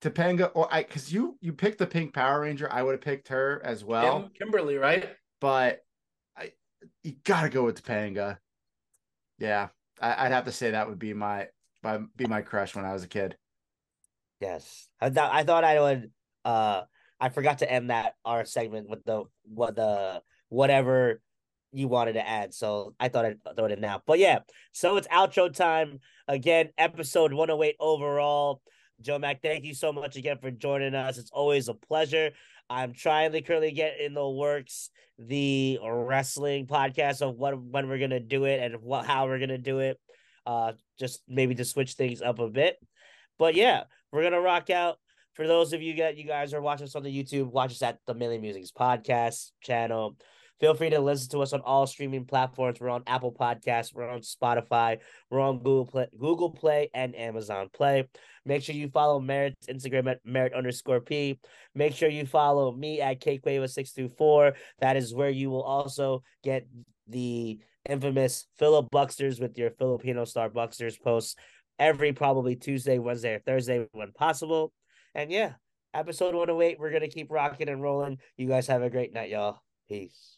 Topanga, or I because you you picked the pink Power Ranger. I would have picked her as well, Kim, Kimberly, right? but I you got to go with Topanga. Yeah, I, I'd have to say that would be my my be my crush when I was a kid. Yes. I thought I thought I would uh I forgot to end that our segment with the what the whatever you wanted to add. So I thought I'd throw it in now. But yeah, so it's outro time. Again, episode 108 overall. Joe Mac, thank you so much again for joining us. It's always a pleasure. I'm trying to currently get in the works the wrestling podcast of what when we're gonna do it and what how we're gonna do it. Uh just maybe to switch things up a bit. But yeah, we're gonna rock out. For those of you that you guys are watching us on the YouTube, watch us at the Manly Musings podcast channel. Feel free to listen to us on all streaming platforms. We're on Apple Podcasts, we're on Spotify, we're on Google Play, Google Play, and Amazon Play. Make sure you follow Merit's Instagram at Merit underscore P. Make sure you follow me at KQuava624. That is where you will also get the infamous Philip Bucksters with your Filipino Star Bucksters posts every probably Tuesday, Wednesday, or Thursday when possible. And yeah, episode 108, we're going to keep rocking and rolling. You guys have a great night, y'all. Peace.